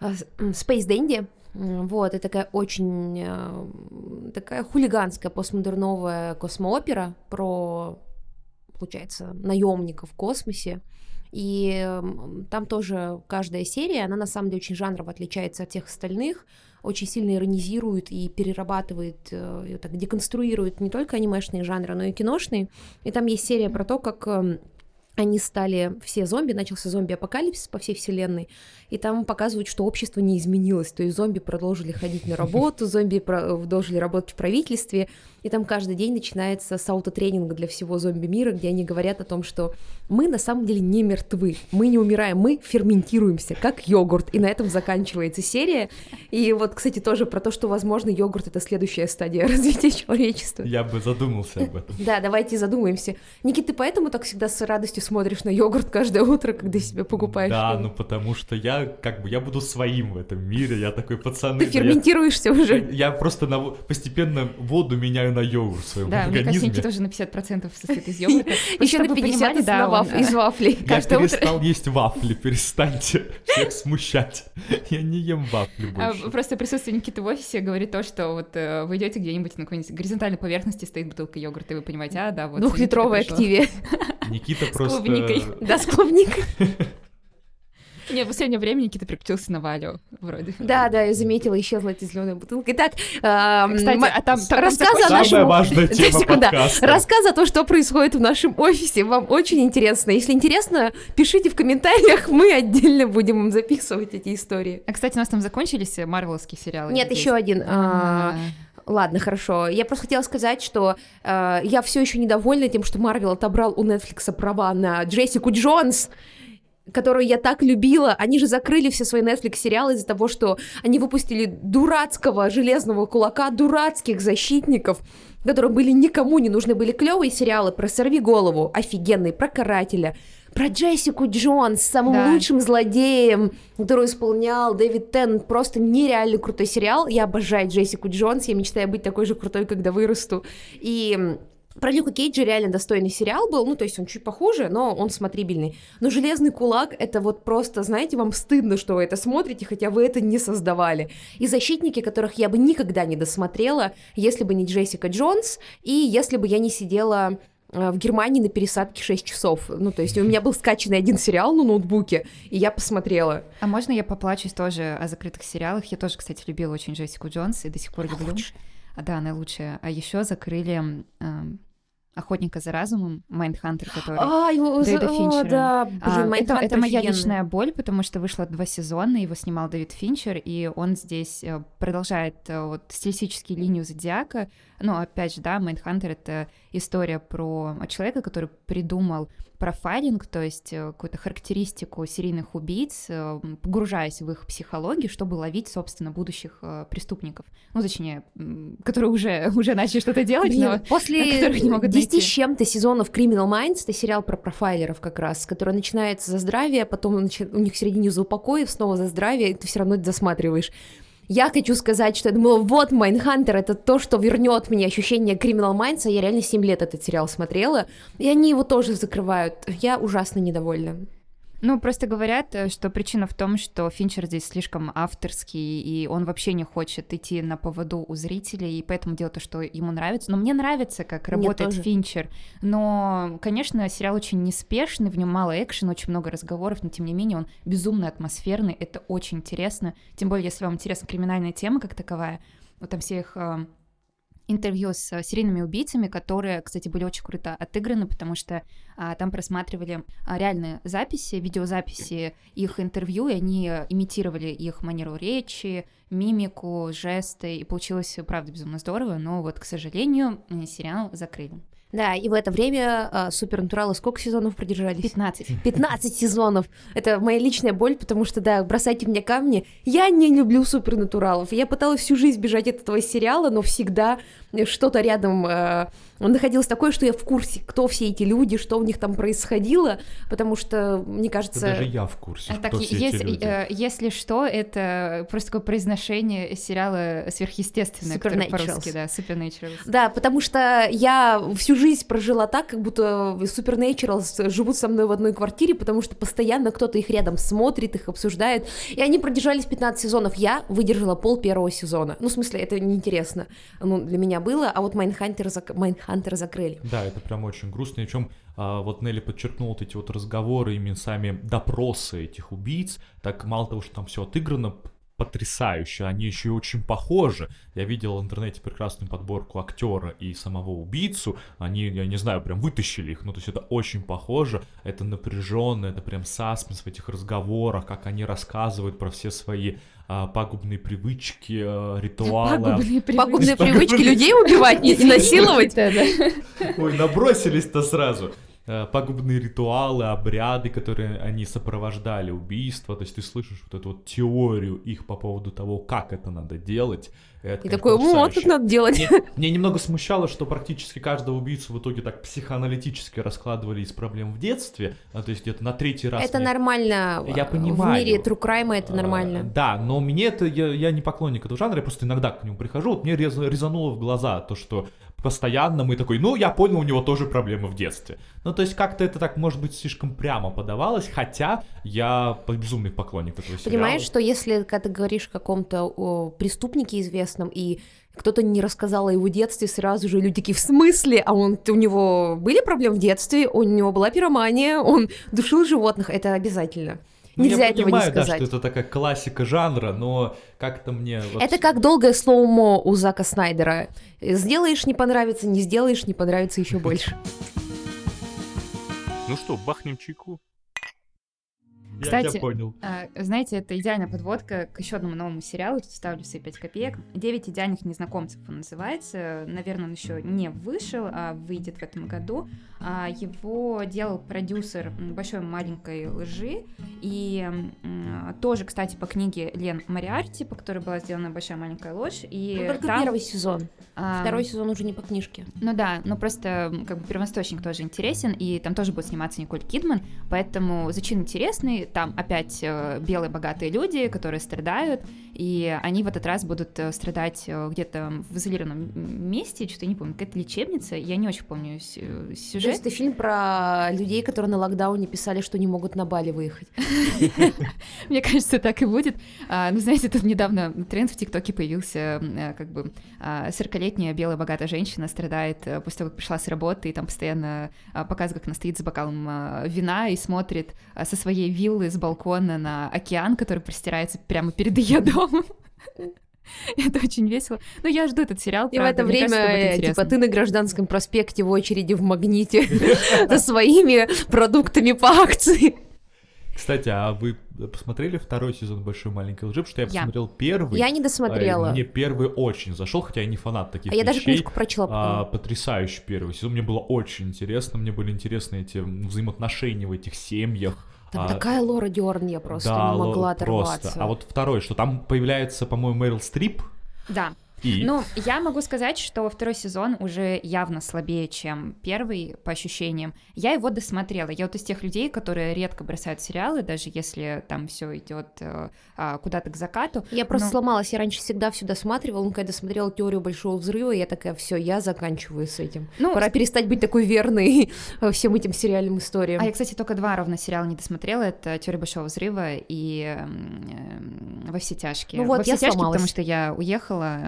Space Dandy. Вот, это такая очень э, такая хулиганская постмодерновая космоопера про, получается, наемников в космосе. И там тоже каждая серия, она на самом деле очень жанрово отличается от всех остальных, очень сильно иронизирует и перерабатывает, э, и так деконструирует не только анимешные жанры, но и киношные. И там есть серия про то, как эм, они стали все зомби, начался зомби-апокалипсис по всей вселенной, и там показывают, что общество не изменилось, то есть зомби продолжили ходить на работу, зомби про- продолжили работать в правительстве, и там каждый день начинается с аутотренинга для всего зомби-мира, где они говорят о том, что мы на самом деле не мертвы, мы не умираем, мы ферментируемся, как йогурт, и на этом заканчивается серия. И вот, кстати, тоже про то, что, возможно, йогурт — это следующая стадия развития человечества. Я бы задумался об этом. Да, давайте задумаемся. Никит, ты поэтому так всегда с радостью смотришь на йогурт каждое утро, когда себе покупаешь? Да, его? ну потому что я как бы, я буду своим в этом мире, я такой пацаны. Ты да я- ферментируешься уже. Я просто на, постепенно воду меняю на йогурт в своем Да, организме. Никита уже на 50% состоит из йогурта. Еще на чтобы вы 50 понимали, из, да, вафлей. Я перестал есть вафли, перестаньте всех смущать. Я не ем вафли А, больше. Просто присутствие Никиты в офисе говорит то, что вот э, вы идете где-нибудь на какой-нибудь горизонтальной поверхности стоит бутылка йогурта, и вы понимаете, а, да, вот. Пришёл. активе. Никита с просто... клубникой. Да, с клубникой. Не, в последнее время Никита переключился на Валю, вроде. Да, да, я заметила, исчезла эта зеленая бутылка. Итак, эм, Кстати, ма- а там- там рассказы о нашем... важная тема Секунда. подкаста. Рассказ о том, что происходит в нашем офисе, вам очень интересно. Если интересно, пишите в комментариях, мы отдельно будем записывать эти истории. А, кстати, у нас там закончились марвеловские сериалы? Нет, еще один. Ладно, хорошо. Я просто хотела сказать, что э, я все еще недовольна тем, что Марвел отобрал у Netflix права на Джессику Джонс которую я так любила, они же закрыли все свои Netflix сериалы из-за того, что они выпустили дурацкого железного кулака, дурацких защитников, которые были никому не нужны, были клевые сериалы про «Сорви голову», офигенные, про «Карателя», про Джессику Джонс, самым Да. лучшим злодеем, которую исполнял Дэвид Теннант. Просто нереально крутой сериал. Я обожаю Джессику Джонс, я мечтаю быть такой же крутой, когда вырасту. И про Люка Кейджа реально достойный сериал был, ну, то есть он чуть похуже, но он смотрибельный. Но «Железный кулак» — это вот просто, знаете, вам стыдно, что вы это смотрите, хотя вы это не создавали. И «Защитники», которых я бы никогда не досмотрела, если бы не Джессика Джонс, и если бы я не сидела в Германии на пересадке 6 часов. Ну, то есть у меня был скачанный один сериал на ноутбуке, и я посмотрела. А можно я поплачусь тоже о закрытых сериалах? Я тоже, кстати, любила очень Джессику Джонс и до сих пор люблю. А, да, она лучшая. А еще закрыли эм, Охотника за разумом, Mindhunter, который... А, его... Дэвида о, Финчера. да, А, блин, это, Mindhunter это моя офигенный. личная боль, потому что вышло два сезона, его снимал Дэвид Финчер, и он здесь э, продолжает э, вот стилистически линию Зодиака. Ну, опять же, да, Mindhunter — это история про человека, который придумал профайлинг, то есть э, какую-то характеристику серийных убийц, э, погружаясь в их психологию, чтобы ловить, собственно, будущих э, преступников. Ну, точнее, которые уже, уже начали что-то делать, Блин, но... после не могут 10 найти. с чем-то сезонов Criminal Minds, это сериал про профайлеров как раз, который начинается за здравие, потом начи- у них в середине за упокой, снова за здравие, и ты все равно засматриваешь. Я хочу сказать, что я думала, вот Mindhunter, это то, что вернет мне ощущение Criminal Minds, а я реально 7 лет этот сериал смотрела, и они его тоже закрывают. Я ужасно недовольна. Ну, просто говорят, э, что причина в том, что Финчер здесь слишком авторский, и он вообще не хочет идти на поводу у зрителей, и поэтому делает то, что ему нравится. Но мне нравится, как работает. Финчер. Но, конечно, сериал очень неспешный, в нем мало экшена, очень много разговоров, но тем не менее он безумно атмосферный, это очень интересно. Тем более, если вам интересна криминальная тема как таковая, вот там все их э, интервью с э, серийными убийцами, которые, кстати, были очень круто отыграны, потому что а, там просматривали а, реальные записи, видеозаписи их интервью, и они э, имитировали их манеру речи, мимику, жесты, и получилось, правда, безумно здорово, но вот, к сожалению, сериал закрыли. Да, и в это время а, Супернатуралы сколько сезонов продержались? 15. 15 сезонов. Это моя личная боль, потому что, да, бросайте мне камни. Я не люблю супернатуралов. Я пыталась всю жизнь бежать от этого сериала, но всегда что-то рядом э, находилось такое, что я в курсе, кто все эти люди, что у них там происходило, потому что, мне кажется... даже я в курсе, А кто Так, все ес- эти люди. э, если что, это просто такое произношение сериала сверхъестественное, который по-русски, да, Supernatural. Да, потому что я всю жизнь прожила так, как будто Supernaturals живут со мной в одной квартире, потому что постоянно кто-то их рядом смотрит, их обсуждает. И они продержались 15 сезонов. Я выдержала пол первого сезона. Ну, в смысле, это неинтересно ну, для меня было, а вот Mindhunter, зак... Mindhunter закрыли. Да, это прям очень грустно. И причем а, вот Нелли подчеркнула вот эти вот разговоры, именно сами допросы этих убийц. Так мало того, что там все отыграно потрясающе, они еще и очень похожи. Я видел в интернете прекрасную подборку актера и самого убийцу. Они, я не знаю, прям вытащили их. Ну, то есть это очень похоже, это напряженно, это прям саспенс в этих разговорах, как они рассказывают про все свои а, пагубные привычки, а, ритуалы. Пагубные привычки. Пагубные привычки людей убивать и насиловать. Ой, набросились-то сразу. Э, Пагубные ритуалы, обряды, которые они сопровождали убийство. То есть ты слышишь вот эту вот теорию их по поводу того, как это надо делать. Это, И конечно, такой, вот, как потрясающе. надо делать. Мне, мне немного смущало, что практически каждого убийцу в итоге так психоаналитически раскладывали из проблем в детстве. А, то есть где-то на третий раз... Это мне- нормально. Я В понимаю. мире true crime это А, нормально. Да, но мне это, я, я не поклонник этого жанра, я просто иногда к нему прихожу, вот мне рез- резануло в глаза то, что постоянно мы такой, ну, я понял, у него тоже проблемы в детстве. Ну, то есть как-то это так, может быть, слишком прямо подавалось, хотя я безумный поклонник этого сериала. Понимаешь, что если когда ты говоришь о каком-то о, преступнике известном, и кто-то не рассказал о его детстве, сразу же люди такие, в смысле? А он, у него были проблемы в детстве, у него была пиромания, он душил животных, это обязательно. Ну, Нельзя я этого понимаю, не да, сказать. что это такая классика жанра, но как-то мне... вот- Это как долгое слоумо у Зака Снайдера. Сделаешь не понравится, не сделаешь не понравится еще больше. Ну что, бахнем чайку? Я Кстати, тебя понял. А, Знаете, это идеальная подводка к еще одному новому сериалу. Тут ставлю свои 5 копеек. «Девять идеальных незнакомцев» он называется. Наверное, он еще не вышел, а выйдет в этом году. А, Его делал продюсер «Большой маленькой лжи». И тоже, кстати, по книге Лен Мариарти, по которой была сделана «Большая маленькая ложь». И Ну, Только там, первый сезон. а, Второй сезон уже не по книжке. ну да, но просто м, как бы первоисточник тоже интересен, и там тоже будет сниматься Николь Кидман, поэтому зачин интересный, там опять э, белые богатые люди, которые страдают, и они в этот раз будут э, страдать э, где-то в изолированном месте, что-то я не помню, какая-то лечебница, я не очень помню с- э, То сюжет. есть это фильм про людей, которые на локдауне писали, что не могут на Бали выехать. Мне кажется, так и будет. А, ну, знаете, тут недавно тренд в ТикТоке появился, как бы а, 40-летняя белая богатая женщина страдает после того, как пришла с работы, и там постоянно а, показывает, как она стоит с бокалом а, вина и смотрит а, со своей виллы с балкона на океан, который простирается прямо перед ее домом. Это очень весело. Но я жду этот сериал. И в правда, это мне время, кажется, э, типа, ты на гражданском проспекте в очереди в магните за своими продуктами по акции. Кстати, а вы посмотрели второй сезон «Большой маленькой лжи»? Потому что я Я. посмотрел первый. Я не досмотрела. Мне первый очень зашел, хотя я не фанат таких А я даже вещей. книжку прочла. А, потрясающий первый сезон. Мне было очень интересно. Мне были интересны эти взаимоотношения в этих семьях. Там А, такая Лора Дёрн, я просто да, не могла оторваться. Просто. А вот второй, что там появляется, по-моему, Мэрил Стрип. Да. И Ну, я могу сказать, что второй сезон уже явно слабее, чем первый, по ощущениям. Я его досмотрела. Я вот из тех людей, которые редко бросают сериалы, даже если там все идет э, а, куда-то к закату. Я просто Ну. сломалась, я раньше всегда все досматривала, но когда досмотрела теорию большого взрыва, я такая, все, я заканчиваю с этим. Ну, Пора перестать быть такой верной всем этим сериальным историям. А я, кстати, только два ровно сериала не досмотрела. Это «Теория большого взрыва» и э, «Во все тяжкие». Ну вот, «Во все я тяжкие», сломалась. потому что я уехала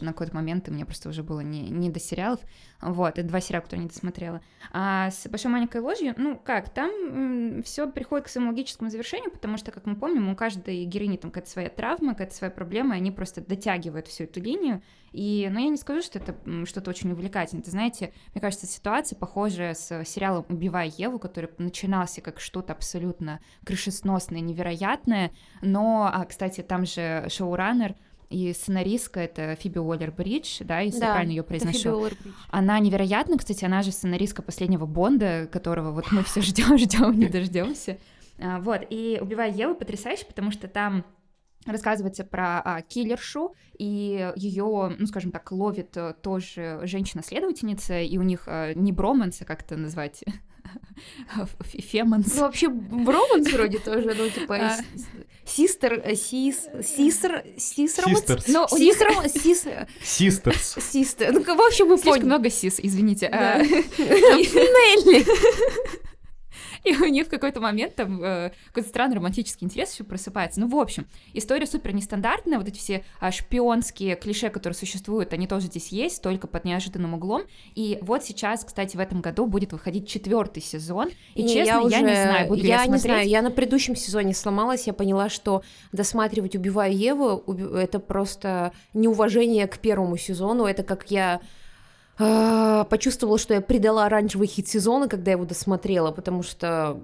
на какой-то момент, и мне просто уже было не, не до сериалов. Вот, это два сериала, которые не досмотрела. А с «Большой маленькой ложью», ну как, там все приходит к своему логическому завершению, потому что, как мы помним, у каждой героини там какая-то своя травма, какая-то своя проблема, и они просто дотягивают всю эту линию. И, но я не скажу, что это что-то очень увлекательное. Ты знаете, мне кажется, ситуация похожая с сериалом «Убивая Еву», который начинался как что-то абсолютно крышесносное, невероятное, но, а, кстати, там же шоураннер и сценаристка это Фиби Уоллер-Бридж, да, если я правильно ее произношу. Она невероятна, кстати, она же сценаристка последнего Бонда, которого вот мы все ждем, ждем, не дождемся. А, Вот, и «Убивая Еву» потрясающе, потому что там рассказывается про а, киллершу, и ее, ну, скажем так, ловит э, тоже женщина-следовательница, и у них э, не броманс, а как это назвать? Феманс. Ну, вообще, Броманс вроде тоже, ну, типа, А. систер, э, сис, сисер? Sisters. Ну, них Сисером- сис, Sisters. систер, ну, в общем, вы слишком поняли. много сис, извините. Да. А, Нелли. И у них в какой-то момент там э, какой-то странный романтический интерес еще просыпается. Ну, в общем, история супер нестандартная. Вот эти все а, шпионские клише, которые существуют, они тоже здесь есть, только под неожиданным углом. И вот сейчас, кстати, в этом году будет выходить четвертый сезон. И, Не, честно, я, не уже- знаю, буду я я не смотреть. знаю, я на предыдущем сезоне сломалась, я поняла, что досматривать «Убивая Еву» это просто неуважение к первому сезону, это как я почувствовала, что я предала оранжевый хит сезона, когда я его досмотрела, потому что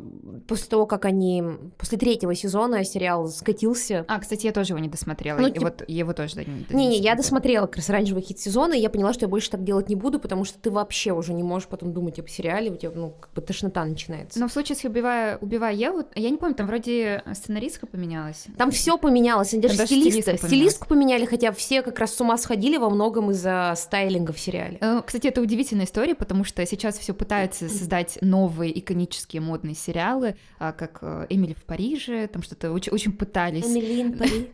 после того, как они... После третьего сезона сериал скатился, А, кстати, я тоже его не досмотрела. Ну, и тип- вот его тоже да, не Не-не, я досмотрела. как раз оранжевый хит сезона, и я поняла, что я больше так делать не буду, потому что ты вообще уже не можешь потом думать об сериале, у тебя, ну, как бы тошнота начинается. Но в случае с «Убивая, убивая Еву», я не помню, там вроде сценаристка поменялась. Там все поменялось, они даже, даже стилиста, стилистку стилистку поменяли, хотя все как раз с ума сходили во многом из-за стайлинга в сериале. Кстати, это удивительная история, потому что сейчас все пытаются создать новые иконические модные сериалы, а, как э, Эмили в Париже, там что-то очень, очень пытались. Эмилин Пари.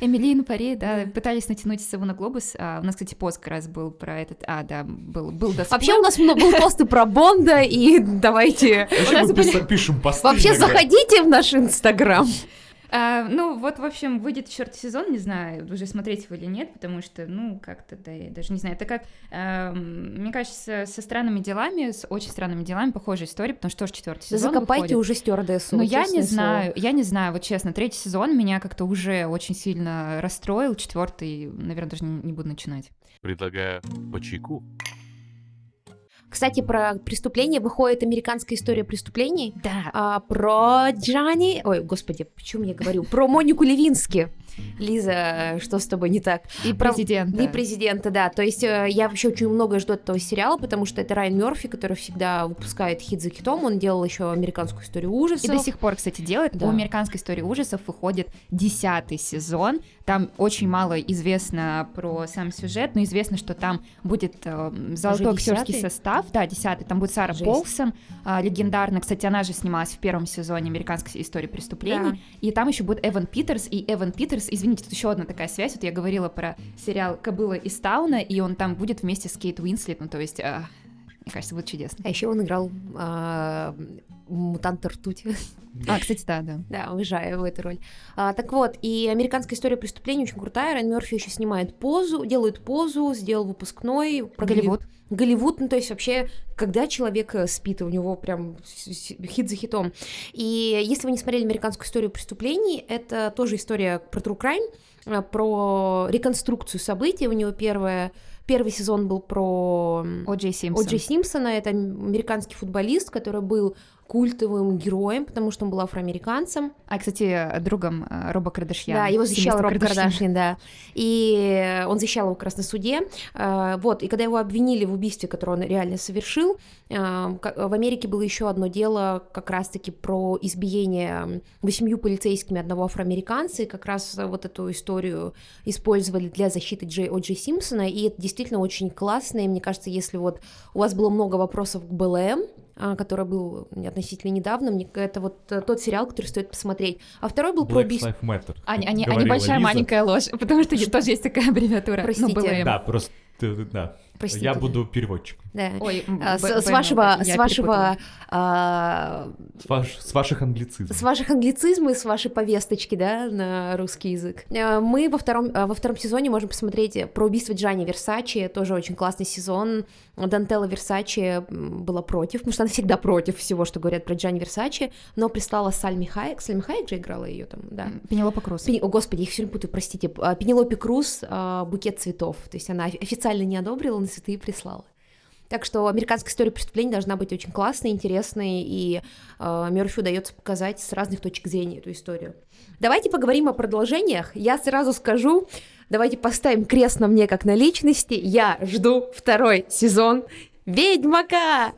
Эмилин Пари, да, пытались натянуть сову на глобус. А, у нас, кстати, пост как раз был про этот. А, да, был, был досплей. Вообще у нас много был посты про Бонда, и давайте... Зачем мы пишем посты Вообще заходите в наш инстаграм. А, ну, вот, в общем, выйдет четвертый сезон, не знаю, уже смотреть его или нет, потому что, ну, как-то, да, я даже не знаю. Это как, э, мне кажется, со странными делами, с очень странными делами похожая история, потому что тоже четвертый Да сезон закопайте выходит. уже стюардессу. Ну, вот я не слово. знаю, я не знаю, вот честно, третий сезон меня как-то уже очень сильно расстроил, четвертый, наверное, даже не, не буду начинать. Предлагаю по чайку. Кстати, про преступление выходит американская история преступлений. Да. А, про Джани... Ой, господи, почему я говорю? Про Монику Левински. Лиза, что с тобой не так? И Про- президента. И президента, да. То есть э, я вообще очень много жду от этого сериала, потому что это Райан Мерфи, который всегда выпускает хит за хитом. Он делал еще американскую историю ужасов. И до сих пор, кстати, делает. Да. У американской истории ужасов выходит десятый сезон. Там очень мало известно про сам сюжет, но известно, что там будет э, золотой актерский десятый? Состав. Да, десятый. Там будет Сара Жесть. Полсон, а, легендарная. Кстати, она же снималась в первом сезоне американской истории преступлений. И там еще будет Эван Питерс. И Эван Питерс, извините, тут еще одна такая связь. Вот я говорила про сериал Кобыла из Тауна, и он там будет вместе с Кейт Уинслет. Ну, то есть, э, мне кажется, будет чудесно. А еще он играл а, мутанта ртути. А, кстати, да, да. Да, уезжаю в эту роль. А, так вот, и американская история преступлений очень крутая. Райан Мерфи еще снимает позу, делает позу, сделал выпускной. про Голливуд. Голливуд, ну то есть вообще, когда человек э, спит, у него прям хит за хитом. И если вы не смотрели американскую историю преступлений, это тоже история про true crime, э, про реконструкцию событий. У него первое, первый сезон был про м, О. Джей Симпсон. О'Джей Симпсона. Это американский футболист, который был культовым героем, потому что он был афроамериканцем. А, кстати, другом э, Роба Кардашьяна. Да, его защищал Роб Кардашьян, да. И он защищал его как раз на суде. Э, Вот, и когда его обвинили в убийстве, которое он реально совершил, э, в Америке было еще одно дело как раз-таки про избиение восемью полицейскими одного афроамериканца, и как раз вот эту историю использовали для защиты Джей О. Джей Симпсона, и это действительно очень классно, и мне кажется, если вот у вас было много вопросов к БЛМ, который был относительно недавно, мне это вот э, тот сериал, который стоит посмотреть. А второй был про убийство... Lives Matter. А, не- а не- а говорила небольшая Лиза. маленькая ложь, потому что тоже есть такая аббревиатура. Простите. Ну. Да, просто, э, да. Простите, Я буду переводчиком. Да. Ой, А, С, с вашего, с вашего, а, С, ваш- с ваших англицизмов. с ваших англицизмов, с вашей повесточки, да, на русский язык. А, Мы во втором, а, во втором сезоне можем посмотреть про убийство Джани Версачи, тоже очень классный сезон. Дантелла Версачи была против, потому что она всегда против всего, что говорят про Джани Версачи, но прислала Сальми Хайек, Сальми Хайек же играла ее там, да. Пенелопа Круз. Пен- О, господи, я их все время путаю, простите. А, Пенелопе Круз букет цветов. То есть она офи- официально не одобрила, но цветы прислала. Так что американская история преступлений должна быть очень классной, интересной, и э, Мерфи удается показать с разных точек зрения эту историю. Давайте поговорим о продолжениях. Я сразу скажу, давайте поставим крест на мне как на личности. Я жду второй сезон Ведьмака.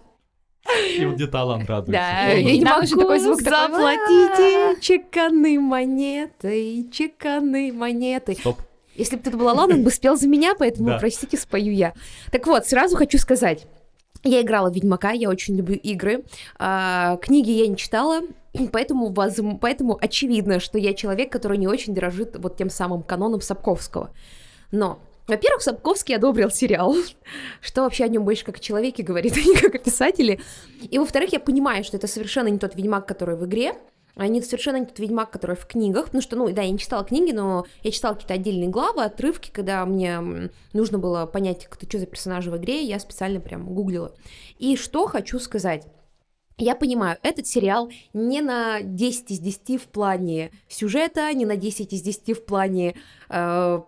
И вот где талант радуется. Да, и нам еще такой звук такой, заплатите чеканной монетой, чеканной монетой. Стоп. Если бы это была Лана, он бы спел за меня, поэтому, Да. простите, спою я. Так вот, сразу хочу сказать. Я играла в Ведьмака, я очень люблю игры. А, книги я не читала, поэтому, поэтому очевидно, что я человек, который не очень дорожит вот тем самым каноном Сапковского. Но, во-первых, Сапковский одобрил сериал, что вообще о нем больше как о человеке говорит, а не как о писателе. И, во-вторых, я понимаю, что это совершенно не тот Ведьмак, который в игре, а совершенно не тот Ведьмак, который в книгах, потому что, ну, да, я не читала книги, но я читала какие-то отдельные главы, отрывки, когда мне нужно было понять, кто, что за персонажи в игре, я специально прям гуглила. И что хочу сказать. Я понимаю, этот сериал не на 10 из 10 в плане сюжета, не на 10 из 10 в плане э,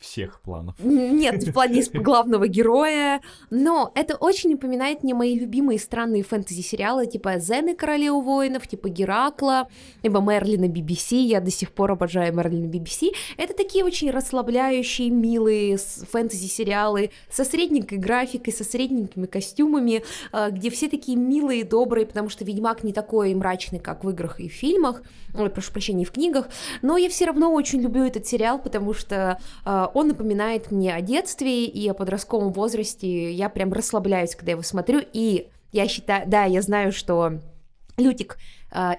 Всех планов. нет, в плане главного героя, но это очень напоминает мне мои любимые странные фэнтези-сериалы, типа Зены Королевы воинов, типа Геракла, либо Мерлина BBC, я до сих пор обожаю Мерлина BBC. Это такие очень расслабляющие, милые фэнтези-сериалы со средненькой графикой, со средненькими костюмами, э, где все такие милые, добрые, потому что Ведьмак не такой мрачный, как в играх и в фильмах, ой, прошу прощения, и в книгах, но я все равно очень люблю этот сериал, потому что э, он напоминает мне о детстве и о подростковом возрасте. Я прям расслабляюсь, когда его смотрю. И я считаю, да, я знаю, что Лютик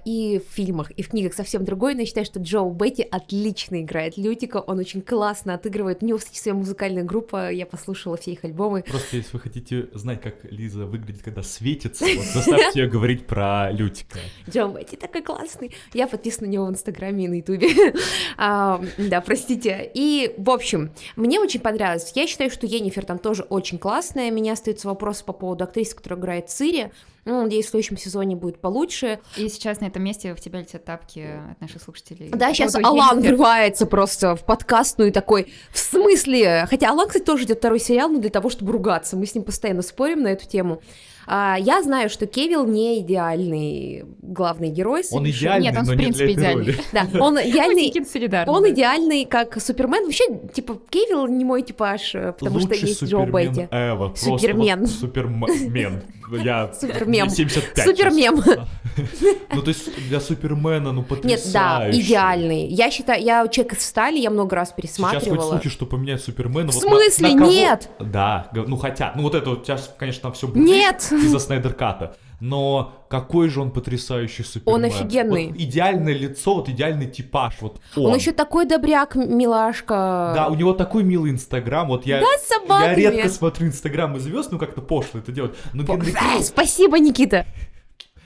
и в фильмах, и в книгах совсем другой, но я считаю, что Джо Бетти отлично играет Лютика, он очень классно отыгрывает. У него, кстати, своя музыкальная группа, я послушала все их альбомы. Просто если вы хотите знать, как Лиза выглядит, когда светится, вот заставьте ее говорить про Лютика. Джо Бетти такой классный. Я подписана на него в Инстаграме и на Ютубе. А, Да, простите. И, в общем, мне очень понравилось. Я считаю, что Енифер там тоже очень классная. Меня остаются вопросы по поводу актрисы, которая играет Цири. Ну, надеюсь, в следующем сезоне будет получше. И сейчас на этом месте в тебя летят тапки от наших слушателей. Да, сейчас поводу Алан врывается просто в подкастную и такой, в смысле? Хотя Алан, кстати, тоже идет второй сериал, но для того, чтобы ругаться. Мы с ним постоянно спорим на эту тему. А, я знаю, что Кевилл не идеальный главный герой. Он идеальный, Нет, он, но в не принципе, для этой роли. Да, он идеальный, он да. идеальный как Супермен. Вообще, типа, Кевилл не мой типаж, э, потому что есть Джо супермен Бетти. Эва. просто Супермен. вот Супермен. Я Супермем. мне 75 Супермем. сейчас. Ну, то есть для Супермена, ну, Нет, да, потрясающе. идеальный. Я считаю, я человек из стали, я много раз Сейчас хоть пересматривала. слухи, что поменять Супермена. В смысле? Нет! Да, ну хотят. Ну вот это вот сейчас, конечно, там все будет Нет! Из-за Снайдерката. Но какой же он потрясающий Супермен. офигенный. Вот идеальное лицо, вот идеальный типаж, вот он. Он еще такой добряк, милашка. Да, у него такой милый Инстаграм, вот я... Да, с Я собаками. редко смотрю Инстаграмы звезд, ну как-то пошло это делать. Но Генри Кевилл, Спасибо, Никита.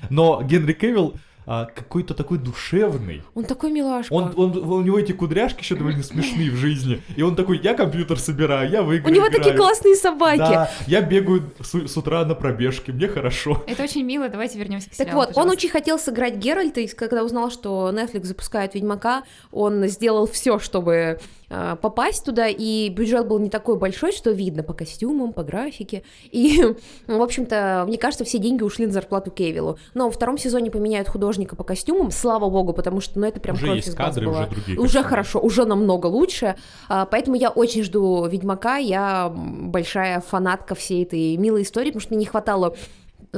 но Генри Кевилл а, какой-то такой душевный. Он такой милашка. Он, он, у него эти кудряшки еще довольно смешные в жизни. И он такой, я компьютер собираю, я в У него играю. такие классные собаки. Да, я бегаю с, с утра на пробежке, мне хорошо. Это очень мило, давайте вернемся к Так сериалу, вот, он пожалуйста. очень хотел сыграть Геральта, и когда узнал, что Netflix запускает Ведьмака, он сделал все, чтобы попасть туда, и бюджет был не такой большой, что видно по костюмам, по графике. И, в общем-то, мне кажется, все деньги ушли на зарплату Кевиллу. Но во втором сезоне поменяют художника по костюмам, слава богу, потому что, ну, это прям Уже кровь есть из кадры, была. уже другие Уже костюмы. хорошо, уже намного лучше. А, Поэтому я очень жду Ведьмака. Я большая фанатка всей этой милой истории, потому что мне не хватало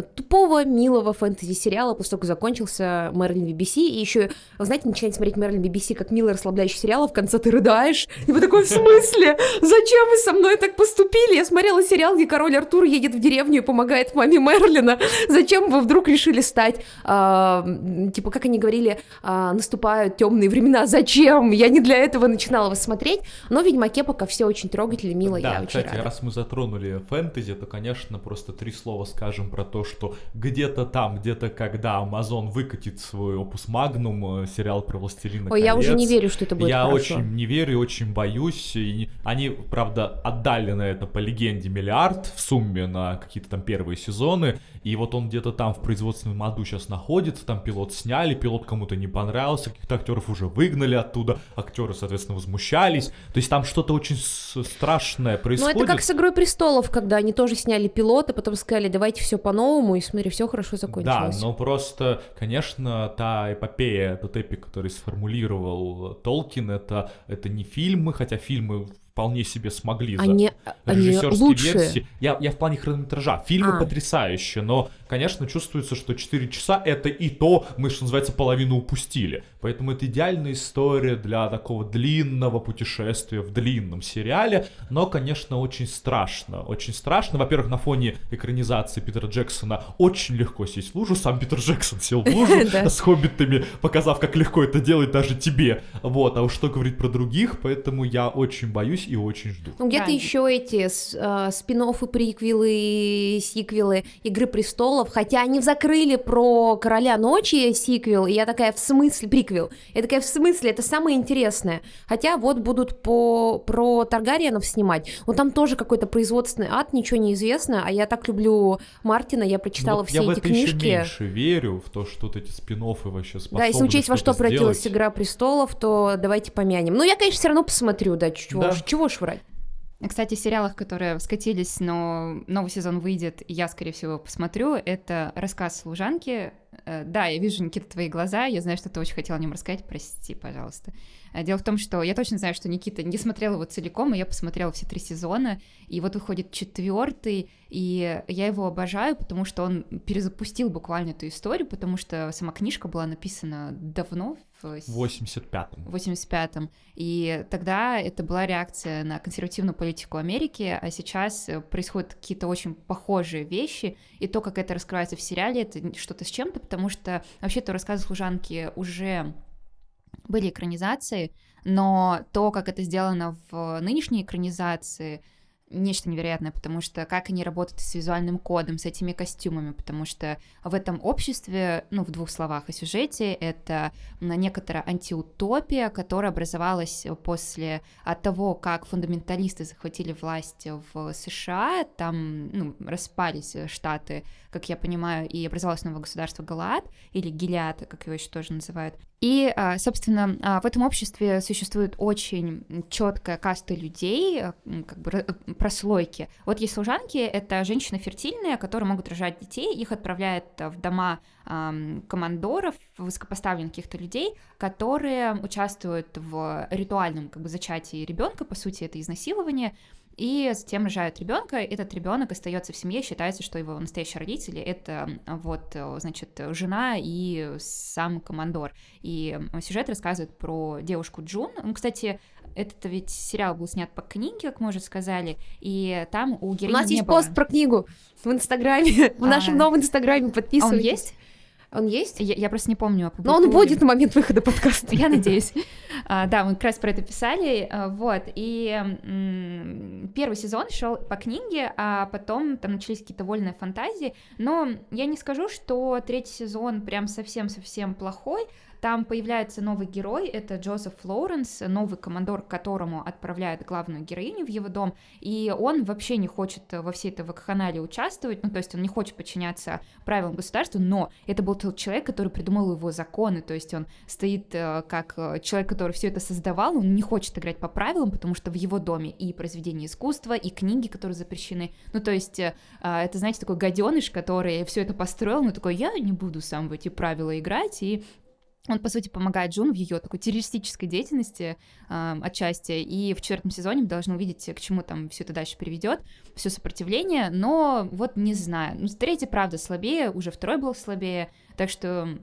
тупого, милого фэнтези-сериала, после того, как закончился Мерлин BBC, и еще, вы знаете, начинаете смотреть Мерлин BBC как милый расслабляющий сериал, а в конце ты рыдаешь, и вы такой, в смысле? Зачем вы со мной так поступили? Я смотрела сериал, где король Артур едет в деревню и помогает маме Мерлина. Зачем вы вдруг решили стать, а, типа, как они говорили, а, наступают темные времена, зачем? Я не для этого начинала вас смотреть, но в Ведьмаке пока все очень трогательно, мило, да, я очень кстати, рада. раз мы затронули фэнтези, то, конечно, просто три слова скажем про то, что где-то там, где-то когда Amazon выкатит свой опус Магнум, э, сериал про Властелина Ой, я уже колец, не верю, что это будет Я хорошо. очень не верю и очень боюсь. И они, правда, отдали на это по легенде миллиард в сумме на какие-то там первые сезоны. И вот он где-то там в производственном аду сейчас находится, там пилот сняли, пилот кому-то не понравился, каких-то актеров уже выгнали оттуда, актеры, соответственно, возмущались. То есть там что-то очень страшное Ну, происходит. это как с «Игрой престолов», когда они тоже сняли пилоты, потом сказали, давайте все по-новому, и смотри, все хорошо Да, закончилось. но просто, конечно, та эпопея, тот эпик, который сформулировал Толкин, это, это не фильмы, хотя фильмы вполне себе смогли за Они, они режиссерские лучшие. версии. Я, я в плане хронометража. Фильмы А. потрясающие, но, конечно, чувствуется, что 4 часа это и то, мы, что называется, половину упустили. Поэтому это идеальная история для такого длинного путешествия в длинном сериале, но, конечно, очень страшно. Очень страшно. Во-первых, на фоне экранизации Питера Джексона очень легко сесть в лужу. Сам Питер Джексон сел в лужу с хоббитами, показав, как легко это делать даже тебе. Вот, а уж что говорить про других, поэтому я очень боюсь и очень жду. Ну, где-то еще эти э, спин-оффы, приквелы, сиквелы Игры престолов, хотя они закрыли про Короля ночи сиквел, и я такая, в смысле, приквел, я такая, в смысле, это самое интересное. Хотя вот будут по, про Таргариенов снимать, но там тоже какой-то производственный ад, ничего не известно, а я так люблю Мартина, я прочитала вот все я в эти это еще книжки. меньше верю в то, что вот эти спин вообще способны Да, если учесть, во что что-то превратилась сделать. Игра престолов, то давайте помянем. Ну, я, конечно, все равно посмотрю, да, чего, Да. чего ж врать. Кстати, в сериалах, которые скатились, но новый сезон выйдет, и я, скорее всего, посмотрю, это рассказ служанки. Э, Да, я вижу, Никита, твои глаза, я знаю, что ты очень хотел о нем рассказать, прости, пожалуйста. Э, Дело в том, что я точно знаю, что Никита не смотрел его целиком, и я посмотрела все три сезона, и вот выходит четвертый, И я его обожаю, потому что он перезапустил буквально эту историю, потому что сама книжка была написана давно, в 85-м. 85-м. И тогда это была реакция на консервативную политику Америки, а сейчас происходят какие-то очень похожие вещи, и то, как это раскрывается в сериале, это что-то с чем-то, потому что вообще-то рассказы служанки уже были экранизации, но то, как это сделано в нынешней экранизации — нечто невероятное, потому что как они работают с визуальным кодом, с этими костюмами, потому что в этом обществе, ну, в двух словах о сюжете, это некоторая антиутопия, которая образовалась после от того, как фундаменталисты захватили власть в США, там, ну, распались штаты, как я понимаю, и образовалось новое государство Галаад, или Гилиад, как его еще тоже называют, и, а, собственно, а, в этом обществе существует очень четкая каста людей, а, как бы прослойки. Вот есть служанки, это женщины фертильные, которые могут рожать детей, их отправляют в дома командоров, высокопоставленных каких-то людей, которые участвуют в ритуальном как бы зачатии ребенка, по сути, это изнасилование, и затем рожают ребенка. Этот ребенок остается в семье, считается, что его настоящие родители это вот, значит, жена и сам командор. И сюжет рассказывает про девушку Джун. Ну, кстати, этот ведь сериал был снят по книге, как мы уже сказали, и там у героини У нас есть было... пост про книгу в Инстаграме, в нашем А. новом Инстаграме, подписывайтесь. А он есть? Он есть? Я, я просто не помню. Но он будет на момент выхода подкаста. Я надеюсь. А, да, мы как раз про это писали, а, вот, и первый сезон шел по книге, а потом там начались какие-то вольные фантазии, но я не скажу, что третий сезон прям совсем-совсем плохой, там появляется новый герой, это Джозеф Лоуренс, новый командор, которому отправляет главную героиню в его дом, и он вообще не хочет во всей этой вакханалии участвовать, ну, то есть он не хочет подчиняться правилам государства, но это был тот человек, который придумал его законы, то есть он стоит э, как э, человек, который все это создавал, он не хочет играть по правилам, потому что в его доме и произведения искусства, и книги, которые запрещены, ну, то есть э, а, это, знаете, такой гаденыш, который все это построил, но такой, я не буду сам в эти правила играть, и он, по сути, помогает Джун в ее такой террористической деятельности э, отчасти, и в четвертом сезоне мы должны увидеть, к чему там все это дальше приведет, все сопротивление, но вот не знаю. Ну, третий, правда, слабее, уже второй был слабее, так что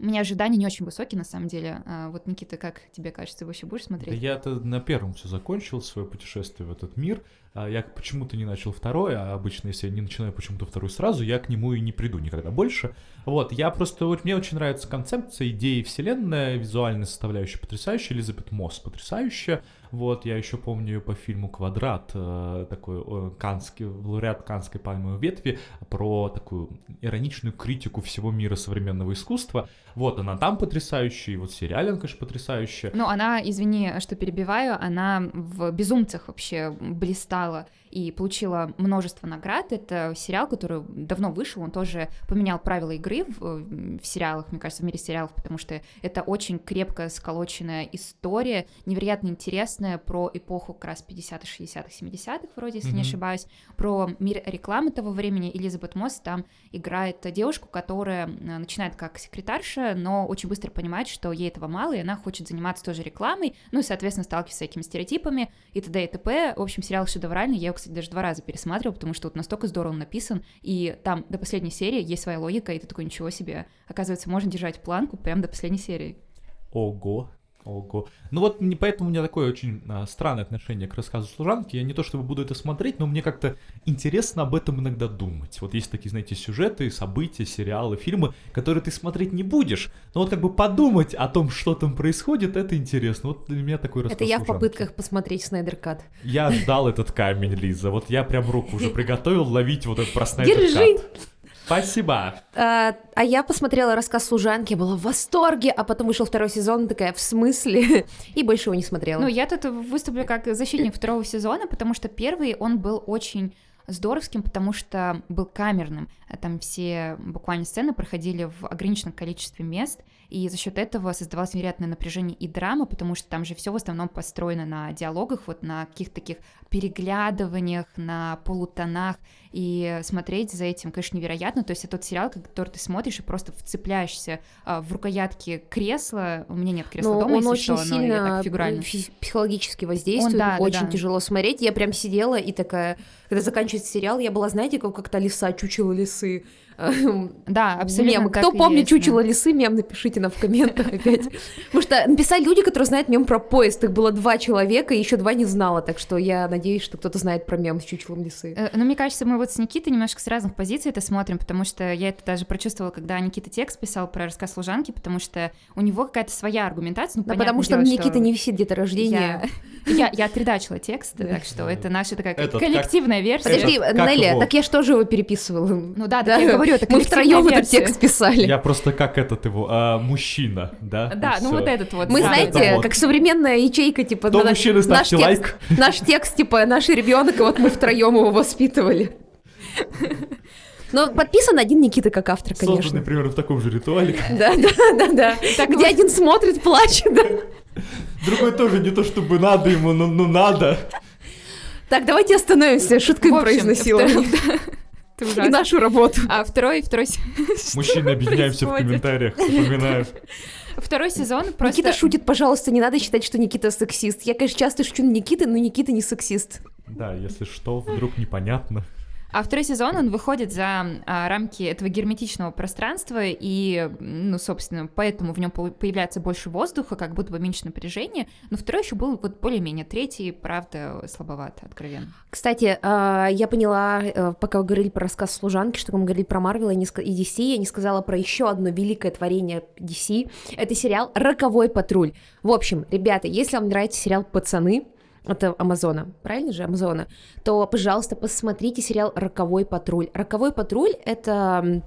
у меня ожидания не очень высокие, на самом деле. А вот, Никита, как тебе кажется, вообще будешь Да смотреть? я-то на первом все закончил, свое путешествие в этот мир. А Я почему-то не начал второй, а обычно, если я не начинаю почему-то второй сразу, я к нему и не приду никогда больше. Вот, я просто, вот мне очень нравится концепция, идеи вселенная, визуальная составляющая потрясающая, Элизабет Мосс потрясающая. Вот, я еще помню ее по фильму «Квадрат», э, такой э, канский, лауреат Канской пальмовой ветви, про такую ироничную критику всего мира современного искусства. Вот, она там потрясающая, и вот в сериале она, конечно, потрясающая. Ну, она, извини, что перебиваю, она в «Безумцах» вообще блистала и получила множество наград. Это сериал, который давно вышел, он тоже поменял правила игры в, в сериалах, мне кажется, в мире сериалов, потому что это очень крепко сколоченная история, невероятно интересная про эпоху как раз 50-х, 60-х, 70-х вроде, если не Мгм. ошибаюсь, про мир рекламы того времени. Элизабет Мосс там играет девушку, которая э, начинает как секретарша, но очень быстро понимает, что ей этого мало, и она хочет заниматься тоже рекламой, ну и, соответственно, сталкивается с всякими стереотипами и т.д. и т.п. В общем, сериал шедевральный, я его, кстати, даже два раза пересматривала, потому что вот настолько здорово он написан, и там до последней серии есть своя логика, и ты такой, ничего себе, оказывается, можно держать планку прямо до последней серии. Ого. Ого. Ну вот не поэтому у меня такое очень а, странное отношение к рассказу служанки. Я не то чтобы буду это смотреть, но мне как-то интересно об этом иногда думать. Вот есть такие, знаете, сюжеты, события, сериалы, фильмы, которые ты смотреть не будешь. Но вот как бы подумать о том, что там происходит, это интересно. Вот для меня такой рассказ Это я в служанки. попытках посмотреть Снайдер Кат. Я ждал этот камень, Лиза. Вот я прям руку уже приготовил ловить вот этот простой Держи! Спасибо. А, а я посмотрела рассказ служанки, была в восторге, а потом вышел второй сезон, такая, в смысле? И больше его не смотрела. Ну, я тут выступлю как защитник второго сезона, потому что первый, он был очень здоровским, потому что был камерным. Там все буквально сцены проходили в ограниченном количестве мест, и за счет этого создавалось невероятное напряжение и драма, потому что там же все в основном построено на диалогах, вот на каких-то таких переглядываниях, на полутонах, и смотреть за этим, конечно, невероятно. То есть это тот сериал, который ты смотришь и просто вцепляешься а, в рукоятки кресла. У меня нет кресла Но дома, он если очень что, но сильно так фигурально. фи- психологически воздействует, Он, да, да, очень да. тяжело смотреть. Я прям сидела и такая, когда заканчивается сериал, я была, знаете, как, как та лиса, чучело лисы. Да, абсолютно Мем. Кто помнит есть, да. чучело лисы, мем напишите нам в комментах опять. Потому что написали люди, которые знают мем про поезд. Их было два человека, и еще два не знала. Так что я надеюсь, что кто-то знает про мем с чучелом лисы. Э, Но мне кажется, мы вот с Никитой немножко с разных позиций это смотрим, потому что я это даже прочувствовала, когда Никита текст писал про рассказ служанки, потому что у него какая-то своя аргументация. Ну, Да потому что дело, Никита не висит где-то рождения. Я, я, я отредачила текст, так что это наша такая Этот, как- коллективная версия. Подожди, Как Нелли, так я же тоже его переписывала. Ну да, так я говорю, это Мы втроем этот текст писали. Я просто как этот его, а, мужчина, да? Да, ну вот этот вот. Мы, знаете, как современная ячейка, типа... Кто на- мужчины, наш ставьте текст- лайк. Наш текст, типа, наш ребенок, и вот мы втроем его воспитывали. Но подписан один Никита как автор, Созданный конечно. примерно в таком же ритуале. Да, да, да, да. Так Где один смотрит, плачет, да. Другой тоже не то чтобы надо ему, но надо. Так, давайте остановимся шутками общем, про Это И нашу работу. А второй, второй, Мужчины, объединяемся в комментариях, напоминаю. второй сезон просто... Никита шутит, пожалуйста, не надо считать, что Никита сексист. Я, конечно, часто шучу на Никиты, но Никита не сексист. Да, если что, вдруг непонятно. А второй сезон, он выходит за а, рамки этого герметичного пространства, и, ну, собственно, поэтому в нем появляется больше воздуха, как будто бы меньше напряжения, но второй еще был вот более-менее, третий, правда, слабовато, откровенно. Кстати, а, я поняла, э, пока вы говорили про рассказ служанки, что мы говорили про Марвел и DC, я не сказала про еще одно великое творение DC. Это сериал «Роковой патруль». В общем, ребята, если вам нравится сериал «Пацаны», это Амазона, правильно же, Амазона, то, пожалуйста, посмотрите сериал «Роковой патруль». «Роковой патруль» — это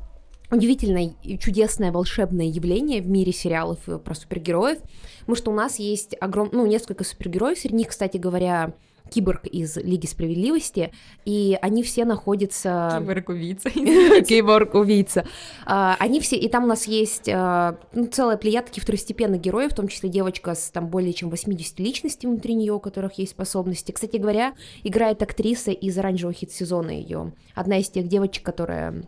удивительное, чудесное, волшебное явление в мире сериалов э, про супергероев, потому что у нас есть огром... ну, несколько супергероев, среди них, кстати говоря, Киборг из Лиги Справедливости, и они все находятся... Киборг-убийца. Киборг-убийца. А, Они все, и там у нас есть а, ну, целая плеяда таких второстепенных героев, в том числе девочка с там более чем 80 личностей внутри нее, у которых есть способности. Кстати говоря, играет актриса из оранжевого хит-сезона ее. Одна из тех девочек, которые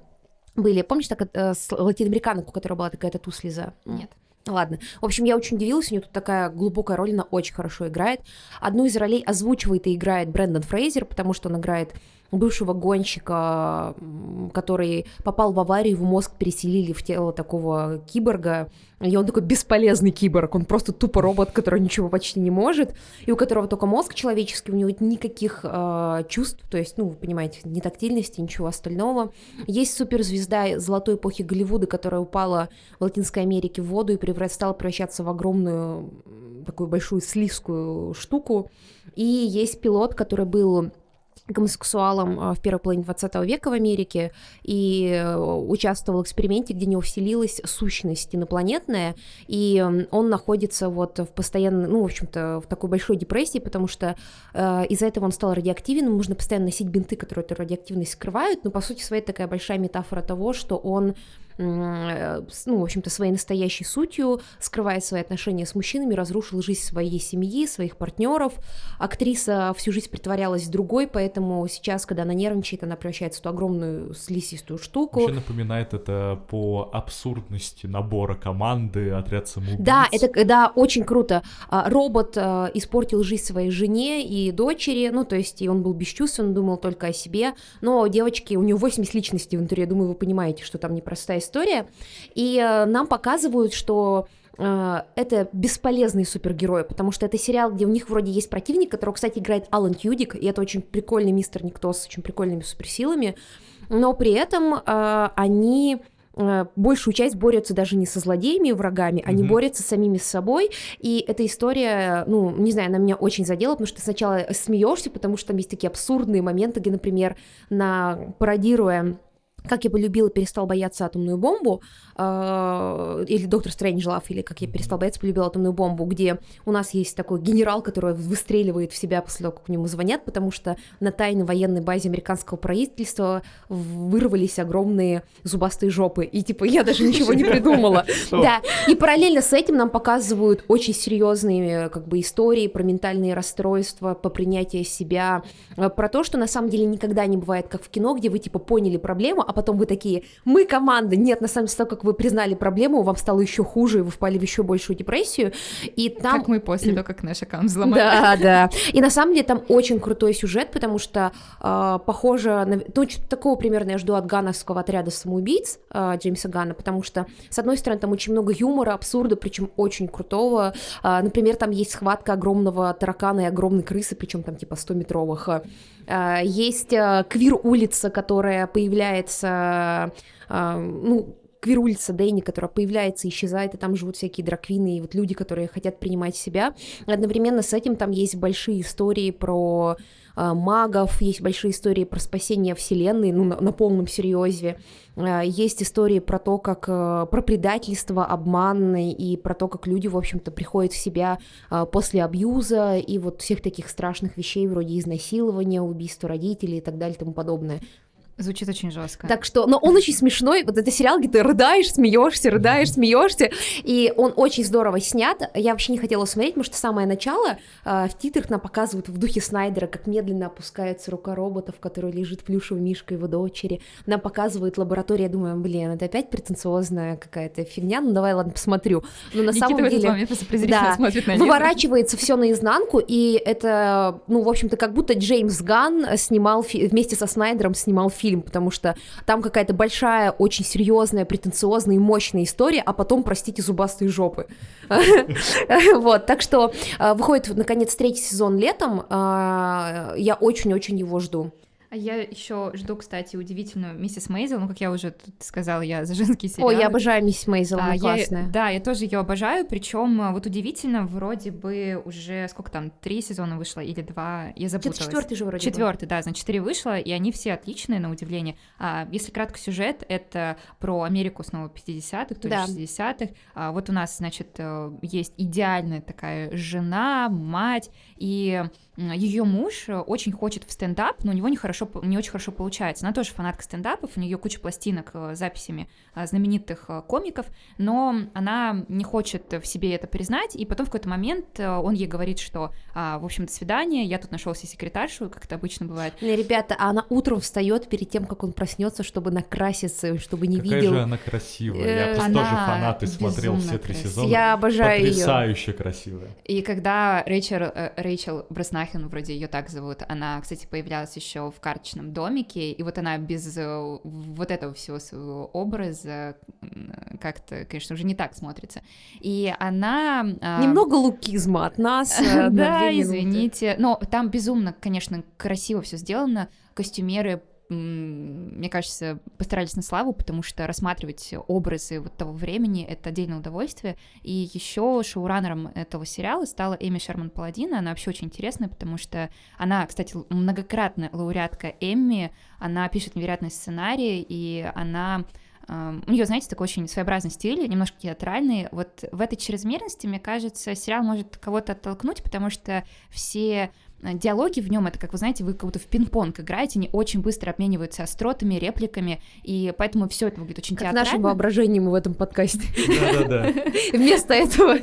были, помнишь, так, э, с латиноамериканок, у которой была такая тату-слеза? Нет. Ладно. В общем, я очень удивилась, у нее тут такая глубокая роль, она очень хорошо играет. Одну из ролей озвучивает и играет Брэндон Фрейзер, потому что он играет бывшего гонщика, который попал в аварию, его мозг переселили в тело такого киборга, и он такой бесполезный киборг, он просто тупо робот, который ничего почти не может, и у которого только мозг человеческий, у него никаких э, чувств, то есть, ну, вы понимаете, ни тактильности, ничего остального. Есть суперзвезда золотой эпохи Голливуда, которая упала в Латинской Америке в воду и превра- стала превращаться в огромную такую большую слизкую штуку. И есть пилот, который был гомосексуалом а, в первой половине 20 века в Америке и э, участвовал в эксперименте, где него вселилась сущность инопланетная, и он находится вот в постоянно, ну, в общем-то, в такой большой депрессии, потому что э, из-за этого он стал радиоактивен, ему нужно постоянно носить бинты, которые эту радиоактивность скрывают, но, по сути своей, такая большая метафора того, что он э, ну, в общем-то, своей настоящей сутью, скрывая свои отношения с мужчинами, разрушил жизнь своей семьи, своих партнеров. Актриса всю жизнь притворялась другой, поэтому сейчас, когда она нервничает, она превращается в ту огромную слизистую штуку. Вообще напоминает это по абсурдности набора команды отряд самоубийц. Да, это да, очень круто. А, Робот а, испортил жизнь своей жене и дочери, ну, то есть и он был бесчувствен, думал только о себе, но девочки, у нее 80 личностей внутри, я думаю, вы понимаете, что там непростая история, и а, нам показывают, что а, это бесполезные супергерои, потому что это сериал, где у них вроде есть противник, которого, кстати, играет Алан Тьюдик, и это очень прикольный мистер Никто с очень прикольными суперсилами, но при этом а, они э, большую часть борются даже не со злодеями и врагами, они Мгм. борются с самими собой. И эта история, ну, не знаю, она меня очень задела, потому что ты сначала смеешься, потому что там есть такие абсурдные моменты, где, например, на пародируя как я полюбила, перестал бояться атомную бомбу, э, или Доктор Стрэнджлав, или как я перестал бояться, полюбил атомную бомбу, где у нас есть такой генерал, который выстреливает в себя после того, как к нему звонят, потому что на тайной военной базе американского правительства вырвались огромные зубастые жопы, и типа я даже ничего не придумала. Да, и параллельно с этим нам показывают очень серьезные как бы истории про ментальные расстройства, по принятию себя, э, про то, что на самом деле никогда не бывает, как в кино, где вы типа поняли проблему, а потом вы такие, мы команда, нет, на самом деле, того, как вы признали проблему, вам стало еще хуже, и вы впали в еще большую депрессию, и там... Как мы после того, как наш аккаунт взломали. Да, да, и на самом деле там очень крутой сюжет, потому что э, похоже на... Ну, такого примерно я жду от гановского отряда самоубийц э, Джеймса Гана, потому что, с одной стороны, там очень много юмора, абсурда, причем очень крутого, э, например, там есть схватка огромного таракана и огромной крысы, причем там типа 100-метровых, э, есть э, квир-улица, которая появляется, э, ну, квирулица Дэнни, которая появляется, исчезает, и там живут всякие драквины и вот люди, которые хотят принимать себя. Одновременно с этим там есть большие истории про э, магов, есть большие истории про спасение вселенной, ну, на, на полном серьезе. Э, есть истории про то, как э, про предательство, обман и про то, как люди, в общем-то, приходят в себя после абьюза и вот всех таких страшных вещей вроде изнасилования, убийства родителей и так далее и тому подобное. Звучит очень жестко. Так что, но он очень смешной. Вот это сериал, где ты рыдаешь, смеешься, рыдаешь, смеешься. И он очень здорово снят. Я вообще не хотела смотреть, потому что самое начало э, в титрах нам показывают в духе Снайдера, как медленно опускается рука робота, в которой лежит плюшевый мишка его дочери. Нам показывают лабораторию. Я думаю, блин, это опять претенциозная какая-то фигня. Ну давай, ладно, посмотрю. Но на Никита самом деле, да, смотрит на выворачивается все наизнанку, и это, ну, в общем-то, как будто Джеймс Ган снимал вместе со Снайдером снимал фильм фильм, потому что там какая-то большая, очень серьезная, претенциозная и мощная история, а потом, простите, зубастые жопы. Вот, так что э, выходит, наконец, третий сезон летом, э, я очень-очень его жду. А я еще жду, кстати, удивительную миссис Мейзел. Ну, как я уже тут сказала, я за женский сериал. Ой, я обожаю миссис Мейзел, она а, классная. Я, да, я тоже ее обожаю. Причем а, вот удивительно, вроде бы уже сколько там, три сезона вышло или два, я запуталась. четвертый же вроде Четвертый, да, значит, четыре вышло, и они все отличные, на удивление. А, если кратко сюжет, это про Америку снова 50-х, то да. 60-х. А, вот у нас, значит, э, есть идеальная такая жена, мать, и ее муж очень хочет в стендап, но у него не, хорошо, не очень хорошо получается. Она тоже фанатка стендапов, у нее куча пластинок с записями а, знаменитых комиков, но она не хочет в себе это признать, и потом в какой-то момент э, он ей говорит, что, а, в общем, до свидания, я тут нашел себе секретаршу, как это обычно бывает. Ребята, а она утром встает перед тем, как он проснется, чтобы накраситься, чтобы не Какая видел. Какая же она красивая, я просто тоже фанат и смотрел все три сезона. Я обожаю ее. Потрясающе красивая. И когда Рэйчел, э, Рэйчел Браснахен, вроде ее так зовут, она, кстати, появлялась еще в карточном домике, и вот она без э, вот этого всего своего образа как-то, конечно, уже не так смотрится. И она... А, Немного лукизма от нас. Э, да, извините. Но там безумно, конечно, красиво все сделано. Костюмеры мне кажется, постарались на славу, потому что рассматривать образы вот того времени — это отдельное удовольствие. И еще шоураннером этого сериала стала Эми Шерман Паладина. Она вообще очень интересная, потому что она, кстати, многократная лауреатка Эмми, она пишет невероятный сценарий, и она у нее, знаете, такой очень своеобразный стиль, немножко театральный. Вот в этой чрезмерности, мне кажется, сериал может кого-то оттолкнуть, потому что все диалоги в нем это, как вы знаете, вы как будто в пинг-понг играете, они очень быстро обмениваются остротами, репликами, и поэтому все это выглядит очень как театрально. нашим воображением в этом подкасте. Да-да-да. Вместо этого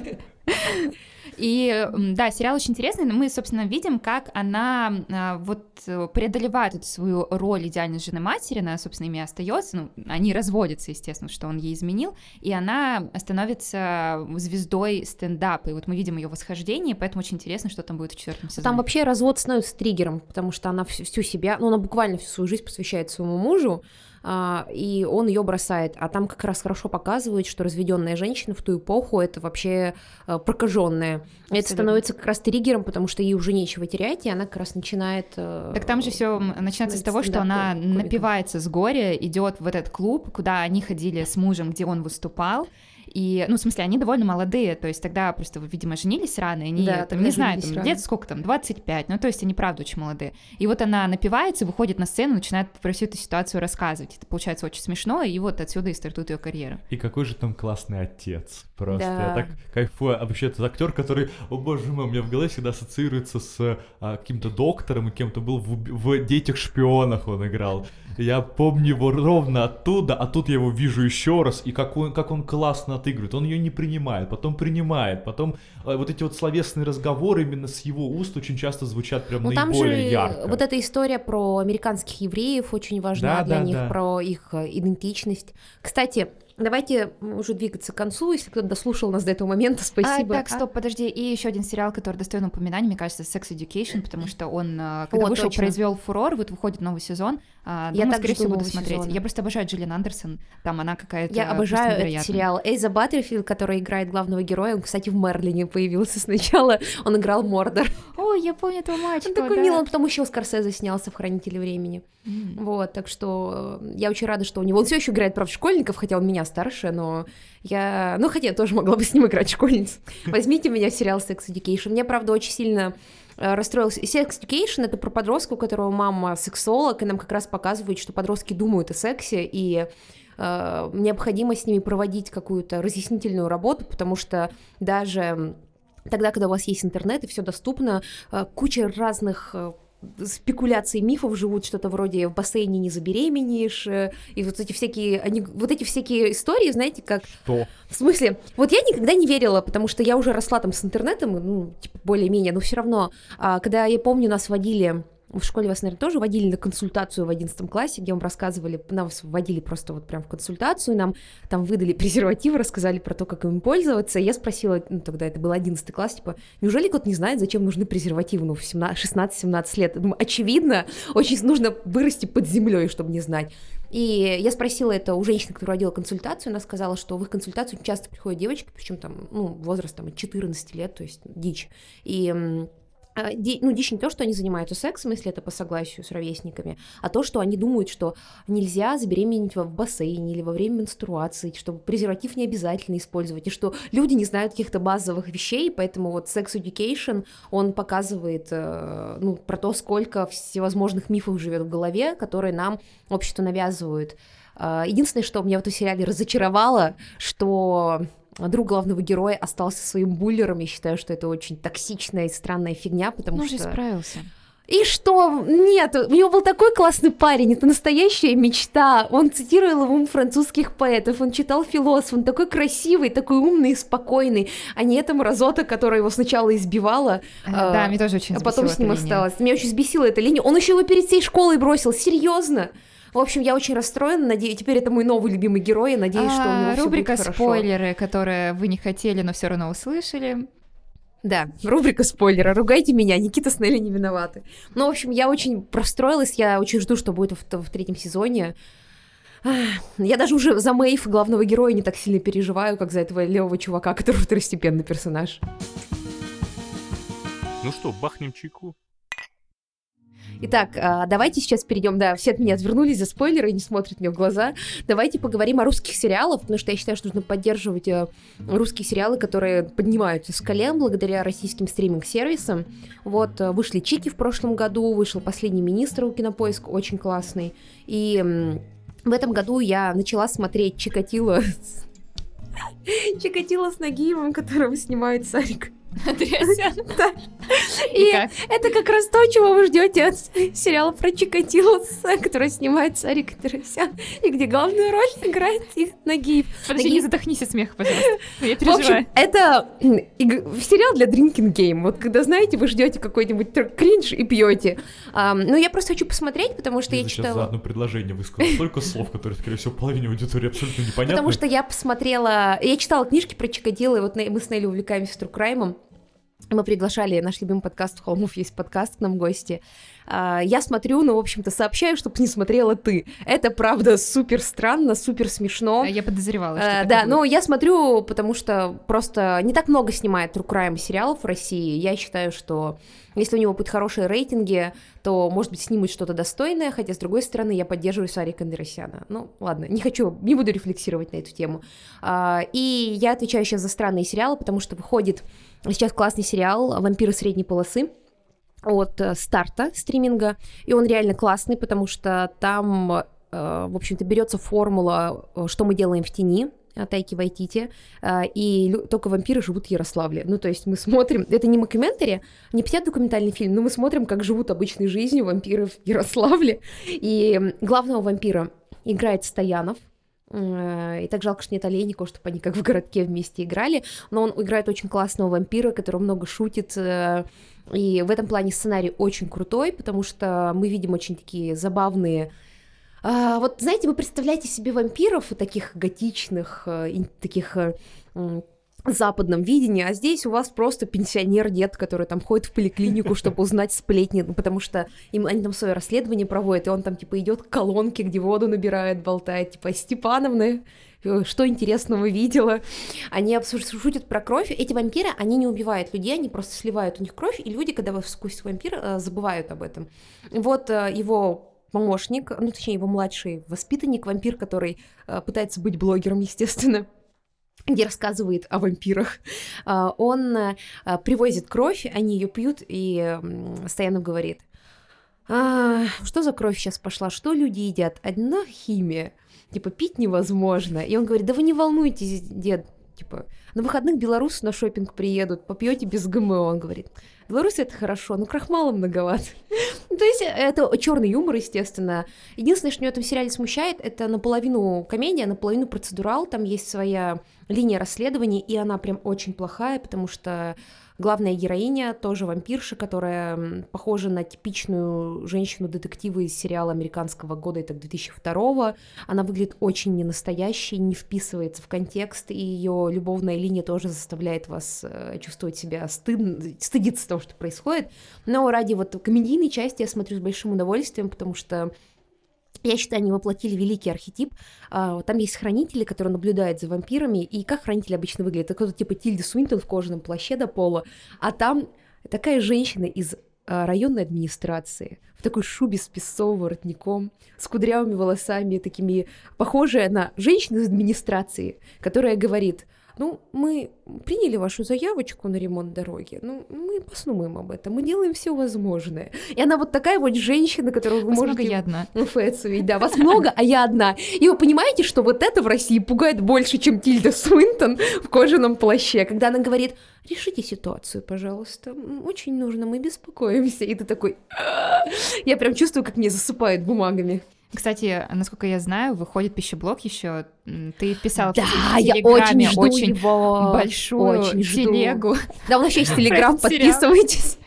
и да, сериал очень интересный, но мы, собственно, видим, как она а, вот э, преодолевает эту свою роль идеальной жены матери, она, собственно, ими остается, ну, они разводятся, естественно, что он ей изменил, и она становится звездой стендапа, и вот мы видим ее восхождение, поэтому очень интересно, что там будет в четвертом сезоне. Там вообще развод становится триггером, потому что она всю, себя, ну, она буквально всю свою жизнь посвящает своему мужу, и он ее бросает. А там как раз хорошо показывают, что разведенная женщина в ту эпоху это вообще а, прокаженная. Это становится как раз триггером, потому что ей уже нечего терять, и она как раз начинает. А, так там же все начинается с того, что она напивается с горя, идет в этот клуб, куда они ходили с мужем, где он выступал И, ну, в смысле, они довольно молодые, то есть тогда просто, видимо, женились рано, и они, Да, там, не знаю, там, лет сколько там, 25, ну, то есть они, правда, очень молодые. И вот она напивается, выходит на сцену, начинает про всю эту ситуацию рассказывать. Это получается очень смешно, и вот отсюда и стартует ее карьера. И какой же там классный отец. Просто Да. я так кайфую. А вообще этот актер, который, о боже мой, у меня в голове всегда ассоциируется с а, каким-то доктором и кем-то был в, в детях шпионах он играл. Я помню его ровно оттуда, а тут я его вижу еще раз, и как он, как он классно отыгрывает. Он ее не принимает, потом принимает, потом а, вот эти вот словесные разговоры именно с его уст очень часто звучат прям Ну там же наиболее ярко. вот эта история про американских евреев очень важна Да, для да, них, да. про их э, идентичность. Кстати, давайте уже двигаться к концу, если кто-то дослушал нас до этого момента, спасибо. А, так, стоп, подожди. И еще один сериал, который достоин упоминания, мне кажется, Sex Education, потому что он, э, когда О, вышел, точно. произвел фурор, вот выходит новый сезон. а, Я думаю, так скорее всего, буду смотреть. сезона. Я просто обожаю Джиллиан Андерсон. Там она какая-то Я обожаю этот сериал. Эйза Баттерфилд, который играет главного героя, он, кстати, в Мерлине появился сначала. Он играл Мордор. Ой, я помню этого мальчика. Он такой да. милый, он потом еще у Скорсезе снялся в «Хранителе времени». М. Вот, так что э, я очень рада, что у него... Он все еще играет, правда, школьников, хотя он меня старше, но я... Ну, хотя я тоже могла бы с ним играть школьниц. Возьмите меня в сериал Sex Education. Мне, правда, очень сильно э, расстроился. Sex Education — это про подростка, у которого мама сексолог, и нам как раз показывает, что подростки думают о сексе, и э, необходимо с ними проводить какую-то разъяснительную работу, потому что даже тогда, когда у вас есть интернет и все доступно, э, куча разных спекуляций, мифов живут, что-то вроде в бассейне не забеременеешь, э, и вот эти всякие, они, вот эти всякие истории, знаете, как Что? в смысле, вот я никогда не верила, потому что я уже росла там с интернетом, ну, типа, более-менее, но все равно, а, когда я помню, нас водили в школе вас, наверное, тоже водили на консультацию в 11 классе, где вам рассказывали, нас вводили просто вот прям в консультацию, нам там выдали презервативы, рассказали про то, как им пользоваться. И я спросила, ну, тогда это был 11 класс, типа, неужели кто-то не знает, зачем нужны презервативы, ну, в 17 16-17 лет? Думаю, очевидно, очень нужно вырасти под землей, чтобы не знать. И я спросила это у женщины, которая водила консультацию, она сказала, что в их консультацию часто приходят девочки, причем там, ну, возраст там от 14 лет, то есть дичь. И ну, дичь не то, что они занимаются сексом, если это по согласию с ровесниками, а то, что они думают, что нельзя забеременеть в бассейне или во время менструации, что презерватив не обязательно использовать, и что люди не знают каких-то базовых вещей, поэтому вот Sex Education, он показывает, э, ну, про то, сколько всевозможных мифов живет в голове, которые нам общество навязывают. А, Единственное, что меня в этом сериале разочаровало, что друг главного героя остался своим буллером. Я считаю, что это очень токсичная и странная фигня, потому Ну, что... справился. И что? Нет, у него был такой классный парень, это настоящая мечта. Он цитировал ему французских поэтов, он читал философ, он такой красивый, такой умный спокойный, а не эта мразота, которая его сначала избивала, Э, а, Да, мне тоже очень а потом с ним осталось. Меня очень взбесила эта линия. Он еще его перед всей школой бросил, серьезно. В общем, я очень расстроена, надеюсь, теперь это мой новый любимый герой, я надеюсь, что у него А, всё Рубрика будет хорошо. спойлеры, которые вы не хотели, но все равно услышали. Да, рубрика спойлера. Ругайте меня, Никита с Нелли не виноваты. Ну, в общем, я очень расстроилась, я очень жду, что будет в, в третьем сезоне. Я даже уже за Мэйв, главного героя, не так сильно переживаю, как за этого левого чувака, который второстепенный персонаж. Ну что, бахнем чайку? Итак, а, давайте сейчас перейдем, да, все от меня отвернулись за спойлеры и не смотрят мне в глаза. Давайте поговорим о русских сериалах, потому что я считаю, что нужно поддерживать э, русские сериалы, которые поднимаются с колен благодаря российским стриминг-сервисам. Вот, э, вышли Чики в прошлом году, вышел «Последний министр» у Кинопоиск, очень классный. И в этом году я начала смотреть Чикатило Чикатило с Нагиевым, которого снимает Сарик. Андреасян. И это как раз то, чего вы ждете от сериала про Чикатило, который снимает Сарик Тересян, и где главную роль играет и Нагиев. Подожди, не задохнись от смеха, пожалуйста. Я переживаю. это сериал для drinking game. Вот когда, знаете, вы ждете какой-нибудь кринж и пьете. Ну, я просто хочу посмотреть, потому что я сейчас за читала... одно предложение высказал столько слов, которые, скорее всего, половине аудитории абсолютно непонятны. Потому что я посмотрела... Я читала книжки про Чикатило, и вот мы с Нелли увлекаемся true crime ом. Мы приглашали наш любимый подкаст «У холмов есть подкаст» к нам в гости. А, Я смотрю, ну, в общем-то, сообщаю, чтобы не смотрела ты. Это, правда, супер странно, супер смешно. А Я подозревала, что Э, Да, будет. но я смотрю, потому что просто не так много снимает True Crime сериалов в России. Я считаю, что если у него будут хорошие рейтинги, то, может быть, снимут что-то достойное, хотя, с другой стороны, я поддерживаю Сарика Андерсяна. Ну, ладно, не хочу, не буду рефлексировать на эту тему. А, И я отвечаю сейчас за странные сериалы, потому что выходит сейчас классный сериал «Вампиры средней полосы», от э, Старта стриминга, и он реально классный, потому что там, э, в общем-то, берется формула, э, что мы делаем в тени, Тайки Вайтити, э, и только вампиры живут в Ярославле. Ну, то есть мы смотрим, это не мокюментари, не документальный фильм, но мы смотрим, как живут обычной жизнью вампиры в Ярославле. И главного вампира играет Стоянов, Э, И так жалко, что нет Олейникова, чтобы они как в городке вместе играли. Но он играет очень классного вампира, который много шутит. э, И в этом плане сценарий очень крутой, потому что мы видим очень такие забавные а, вот, знаете, вы представляете себе вампиров таких готичных, э, таких э, западном видении, а здесь у вас просто пенсионер-дед, который там ходит в поликлинику, чтобы узнать сплетни, ну, потому что им, они там свое расследование проводят, и он там, типа, идет к колонке, где воду набирает, болтает, типа, Степановна, э, что интересного видела. Они обсуж- шутят про кровь. Эти вампиры, они не убивают людей, они просто сливают у них кровь, и люди, когда вкусят вампира, э, забывают об этом. Вот его помощник, ну, точнее, его младший воспитанник, вампир, который э, пытается быть блогером, естественно, где рассказывает о вампирах. А, Он э, привозит кровь, они ее пьют, и Стоянов говорит, «А, что за кровь сейчас пошла, что люди едят? Одна химия, типа пить невозможно. И он говорит, да вы не волнуйтесь, дед, типа, на выходных белорусы на шопинг приедут, попьете без ГМО. Он говорит, белорусы это хорошо, но крахмала многовато. То есть это черный юмор, естественно. Единственное, что меня в этом сериале смущает, это наполовину комедия, наполовину процедурал. Там есть своя линия расследований, и она прям очень плохая, потому что главная героиня тоже вампирша, которая похожа на типичную женщину-детектива из сериала американского года, это 2002 Она выглядит очень ненастоящей, не вписывается в контекст, и ее любовная линия тоже заставляет вас э, чувствовать себя стыдно, стыдиться того, что происходит. Но ради вот комедийной части я смотрю с большим удовольствием, потому что я считаю, они воплотили великий архетип. А, Там есть хранители, которые наблюдают за вампирами. И как хранители обычно выглядят? Это кто-то типа Тильда Суинтон в кожаном плаще до пола. А там такая женщина из а, районной администрации в такой шубе с песцовым воротником, с кудрявыми волосами, такими похожая на женщину из администрации, которая говорит, ну, мы приняли вашу заявочку на ремонт дороги, ну, мы посумаем об этом, мы делаем все возможное. И она вот такая вот женщина, которую вы Вас можете... много я одна. Увидеть, да, вас много, а я одна. И вы понимаете, что вот это в России пугает больше, чем Тильда Суинтон в кожаном плаще, когда она говорит, решите ситуацию, пожалуйста, очень нужно, мы беспокоимся. И ты такой, я прям чувствую, как мне засыпают бумагами. Кстати, насколько я знаю, выходит пищеблок еще. Ты писала Да, в я очень жду очень его. большую очень телегу. Да, у нас есть Телеграм, подписывайтесь.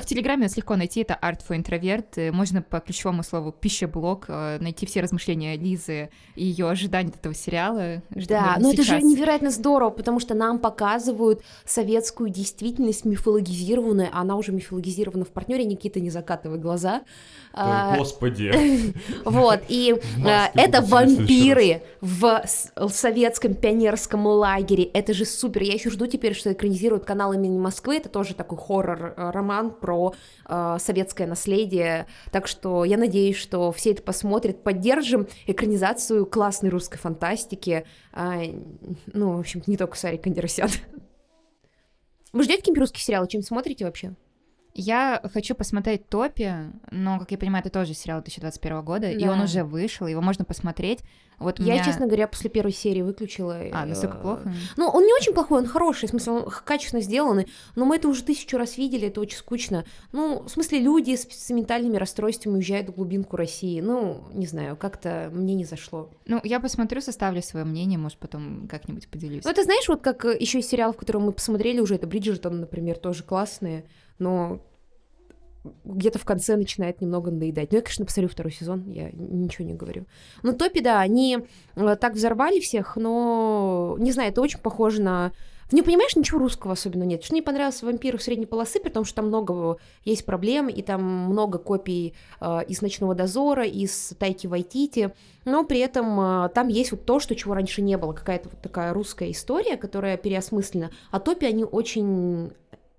В Телеграме нас легко найти, это Art for Introvert. Э, Можно по ключевому слову пищеблок э, найти все размышления Лизы и ее ожидания от этого сериала. Да, но это же сейчас- невероятно здорово, потому что нам показывают советскую действительность мифологизированную, а она уже мифологизирована в партнере, Никита, не закатывай глаза. А, Ой, Господи. Вот, и э, это вампиры в советском пионерском лагере. Это же супер. Я еще жду теперь, что экранизируют канал имени Москвы. Это тоже такой хоррор-роман про э, советское наследие. Так что я надеюсь, что все это посмотрят. Поддержим экранизацию классной русской фантастики. А, ну, в общем, не только Сарик Андерсян. Вы ждете какие-нибудь русские сериалы? Чем смотрите вообще? Я хочу посмотреть Топи, но, как я понимаю, это тоже сериал 2021 года, и он Да. уже вышел, его можно посмотреть. Вот Я, меня- честно говоря, после первой серии выключила. А, настолько э, плохо? Ну, он не очень плохой, он хороший, в смысле, он качественно сделанный, но мы это уже тысячу раз видели, это очень скучно. Ну, в смысле, люди с, с ментальными расстройствами уезжают в глубинку России. Ну, не знаю, как-то мне не зашло. Ну, я посмотрю, составлю свое мнение, может, потом как-нибудь поделюсь. Ну, это знаешь, вот как еще из сериалов, которые мы посмотрели уже, это Бриджертон, например, тоже классные, но где-то в конце начинает немного надоедать. Ну, я, конечно, посмотрю второй сезон, я ничего не говорю. Ну, Топи, да, они э, так взорвали всех, но, не знаю, это очень похоже на В ней, понимаешь, ничего русского особенно нет. Что мне понравился «Вампир средней полосы», потому что там много есть проблем, и там много копий э, из «Ночного дозора», из «Тайки Вайтити», но при этом э, там есть вот то, что чего раньше не было, какая-то вот такая русская история, которая переосмыслена, а топи, они очень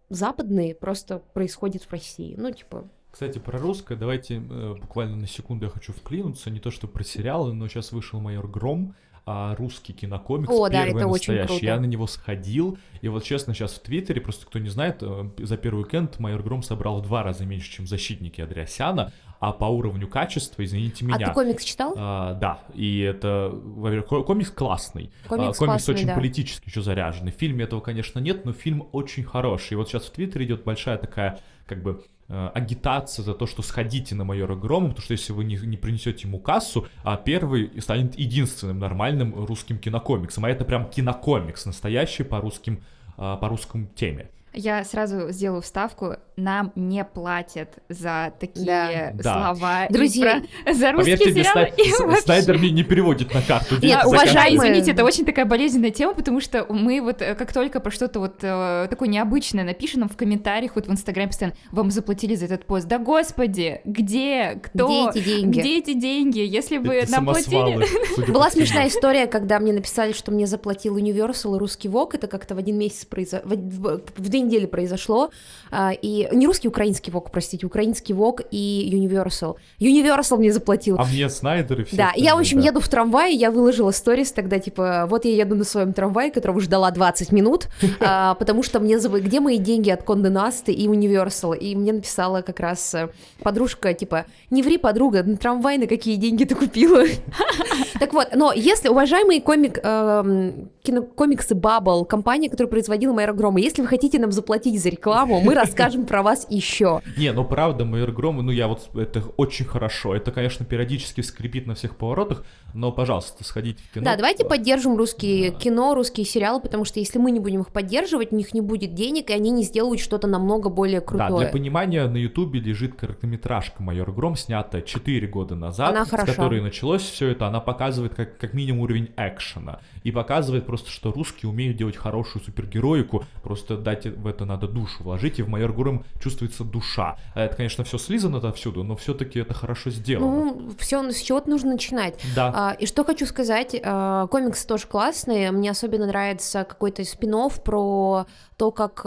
западные, просто происходят в России, ну, типа... Кстати, про русское, давайте э, буквально на секунду я хочу вклинуться, не то что про сериалы, но сейчас вышел «Майор Гром», а, русский кинокомикс, О, да, первый это очень настоящий. круто. Я на него сходил, и вот честно, сейчас в Твиттере, просто кто не знает, э, за первый уикенд Майор Гром собрал в два раза меньше, чем «Защитники Андреасяна», а по уровню качества, извините А меня... ты комикс читал? А, да, и это во-первых, ко- комикс классный. Комикс А, комикс классный, очень да. политически еще заряженный. В фильме этого, конечно, нет, но фильм очень хороший. И вот сейчас в Твиттере идет большая такая, как бы, э, агитация за то, что сходите на майора Грома, потому что если вы не, не принесете ему кассу, а первый станет единственным нормальным русским кинокомиксом. А это прям кинокомикс, настоящий по русским а, по русскому теме. Я сразу сделаю вставку. Нам не платят за такие Да. Да. слова. и Друзья, про- за русские Поверьте мне, сериалы. Сна- и С- вообще. Снайдер мне не переводит на карту Нет, уважаемые- Да, извините, это очень такая болезненная тема, потому что мы вот э, как только про что-то вот э, такое необычное напишем в комментариях, вот в Инстаграме постоянно, вам заплатили за этот пост. Да господи, где, кто, Где эти деньги? где эти деньги? Если бы Это нам платили... Была смешная история, когда мне написали, что мне заплатил Universal и русский ВОК. Это как-то в один месяц произошло, в две недели произошло. А, и не русский, украинский ВОК, простите, украинский ВОК и Universal. Universal мне заплатил. А мне Снайдер и все. Да, я, в общем, да. еду в трамвае, я выложила сторис тогда, типа, вот я еду на своем трамвае, которого ждала 20 минут, а, потому что мне зав... где мои деньги от Конде Насты и Universal? И мне написала как раз э, подружка, типа, не ври, подруга, на трамвай на какие деньги ты купила? Так вот, но если, уважаемые комик, эм, кинокомиксы Bubble, компания, которая производила Майора Грома, если вы хотите нам заплатить за рекламу, мы расскажем про вас еще. Не, ну правда, Майор Гром, ну я вот, это очень хорошо. Это, конечно, периодически скрипит на всех поворотах, но, пожалуйста, сходите в кино. Да, давайте поддержим русские кино, русские сериалы, потому что если мы не будем их поддерживать, у них не будет денег, и они не сделают что-то намного более Да, крутое. для понимания, на Ютубе лежит короткометражка «Майор Гром», снятая 4 года назад, Она с хороша. которой началось все это. Она показывает как, как минимум уровень экшена. И показывает просто, что русские умеют делать хорошую супергероику, просто дать в это надо душу вложить, и в «Майор Гром» чувствуется душа. А Это, конечно, все слизано отовсюду, но все-таки это хорошо сделано. Ну, все, с чего-то нужно начинать. да. А, и что хочу сказать, а, комиксы тоже классные. Мне особенно нравится какой-то спин про то, как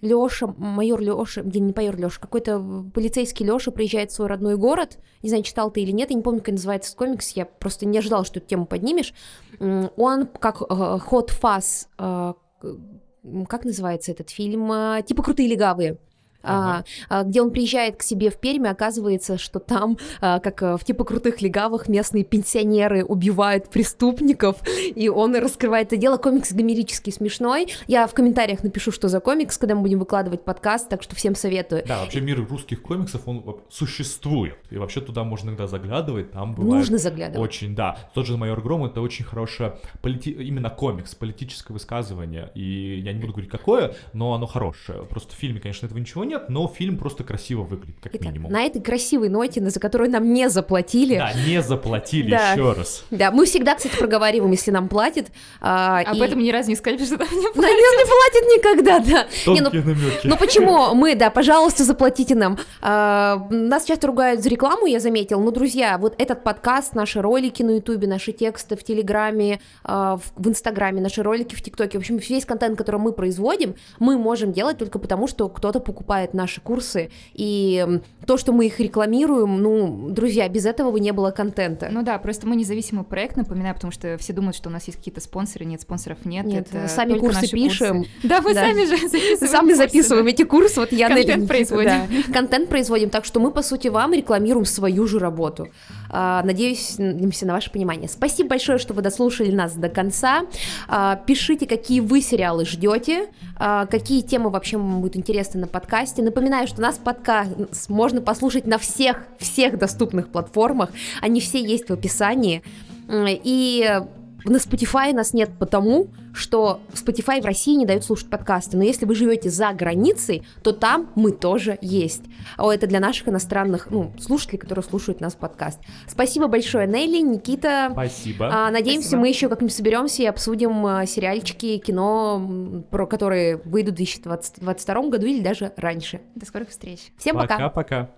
Леша, майор Леша, не майор Леша, какой-то полицейский Леша приезжает в свой родной город. Не знаю, читал ты или нет, я не помню, как называется комикс, я просто не ожидала, что эту тему поднимешь. Он как ход фас, как называется этот фильм? А, Типа крутые легавые. Ага. а, а, где он приезжает к себе в Пермь, и оказывается, что там, а, как а, в типа крутых легавых, местные пенсионеры убивают преступников, и он раскрывает это дело. Комикс гомерический, смешной. Я в комментариях напишу, что за комикс, когда мы будем выкладывать подкаст, так что всем советую. Да, вообще мир русских комиксов, он существует. И вообще туда можно иногда заглядывать, там бывает Нужно заглядывать. очень, да. Тот же «Майор Гром» — это очень хорошее полити- именно комикс, политическое высказывание. И я не буду говорить, какое, но оно хорошее. Просто в фильме, конечно, этого ничего нет, но фильм просто красиво выглядит, как Итак, минимум. на этой красивой ноте, за которую нам не заплатили, Да, не заплатили Да. еще раз. да, мы всегда, кстати, проговариваем, если нам платят. а, Об и- этом ни разу не сказали, что там не Нам не платят никогда, да. Не, ну, Тонкие намеки. Ну почему мы, да, пожалуйста, заплатите нам. А, нас часто ругают за рекламу, я заметил. Но, друзья, вот этот подкаст, наши ролики на Ютубе, наши тексты в Телеграме, а, в, в Инстаграме, наши ролики в ТикТоке, в общем, весь контент, который мы производим, мы можем делать только потому, что кто-то покупает наши курсы. И то, что мы их рекламируем, ну, друзья, без этого бы не было контента. Ну да, просто мы независимый проект, напоминаю, потому что все думают, что у нас есть какие-то спонсоры, нет, спонсоров нет. Нет, это сами курсы пишем. Да, мы Да. сами же записываем. Сами курсы, записываем да. эти курсы, вот я Контент Никита, производим. да. Контент производим, так что мы, по сути, вам рекламируем свою же работу. А, Надеюсь, на ваше понимание. Спасибо большое, что вы дослушали нас до конца. А, Пишите, какие вы сериалы ждете, а, какие темы вообще вам будут интересны на подкасте. Напоминаю, что нас подкаст можно послушать на всех, всех доступных платформах. Они все есть в описании. И на Spotify нас нет потому, что Spotify в России не дает слушать подкасты. Но если вы живете за границей, то там мы тоже есть. О, это для наших иностранных ну, слушателей, которые слушают нас подкаст. Спасибо большое, Нелли, Никита. Спасибо. А, надеемся, Спасибо. мы еще как-нибудь соберемся и обсудим а, сериальчики, кино, про которые выйдут в 2022 году или даже раньше. До скорых встреч. Всем пока! Пока-пока.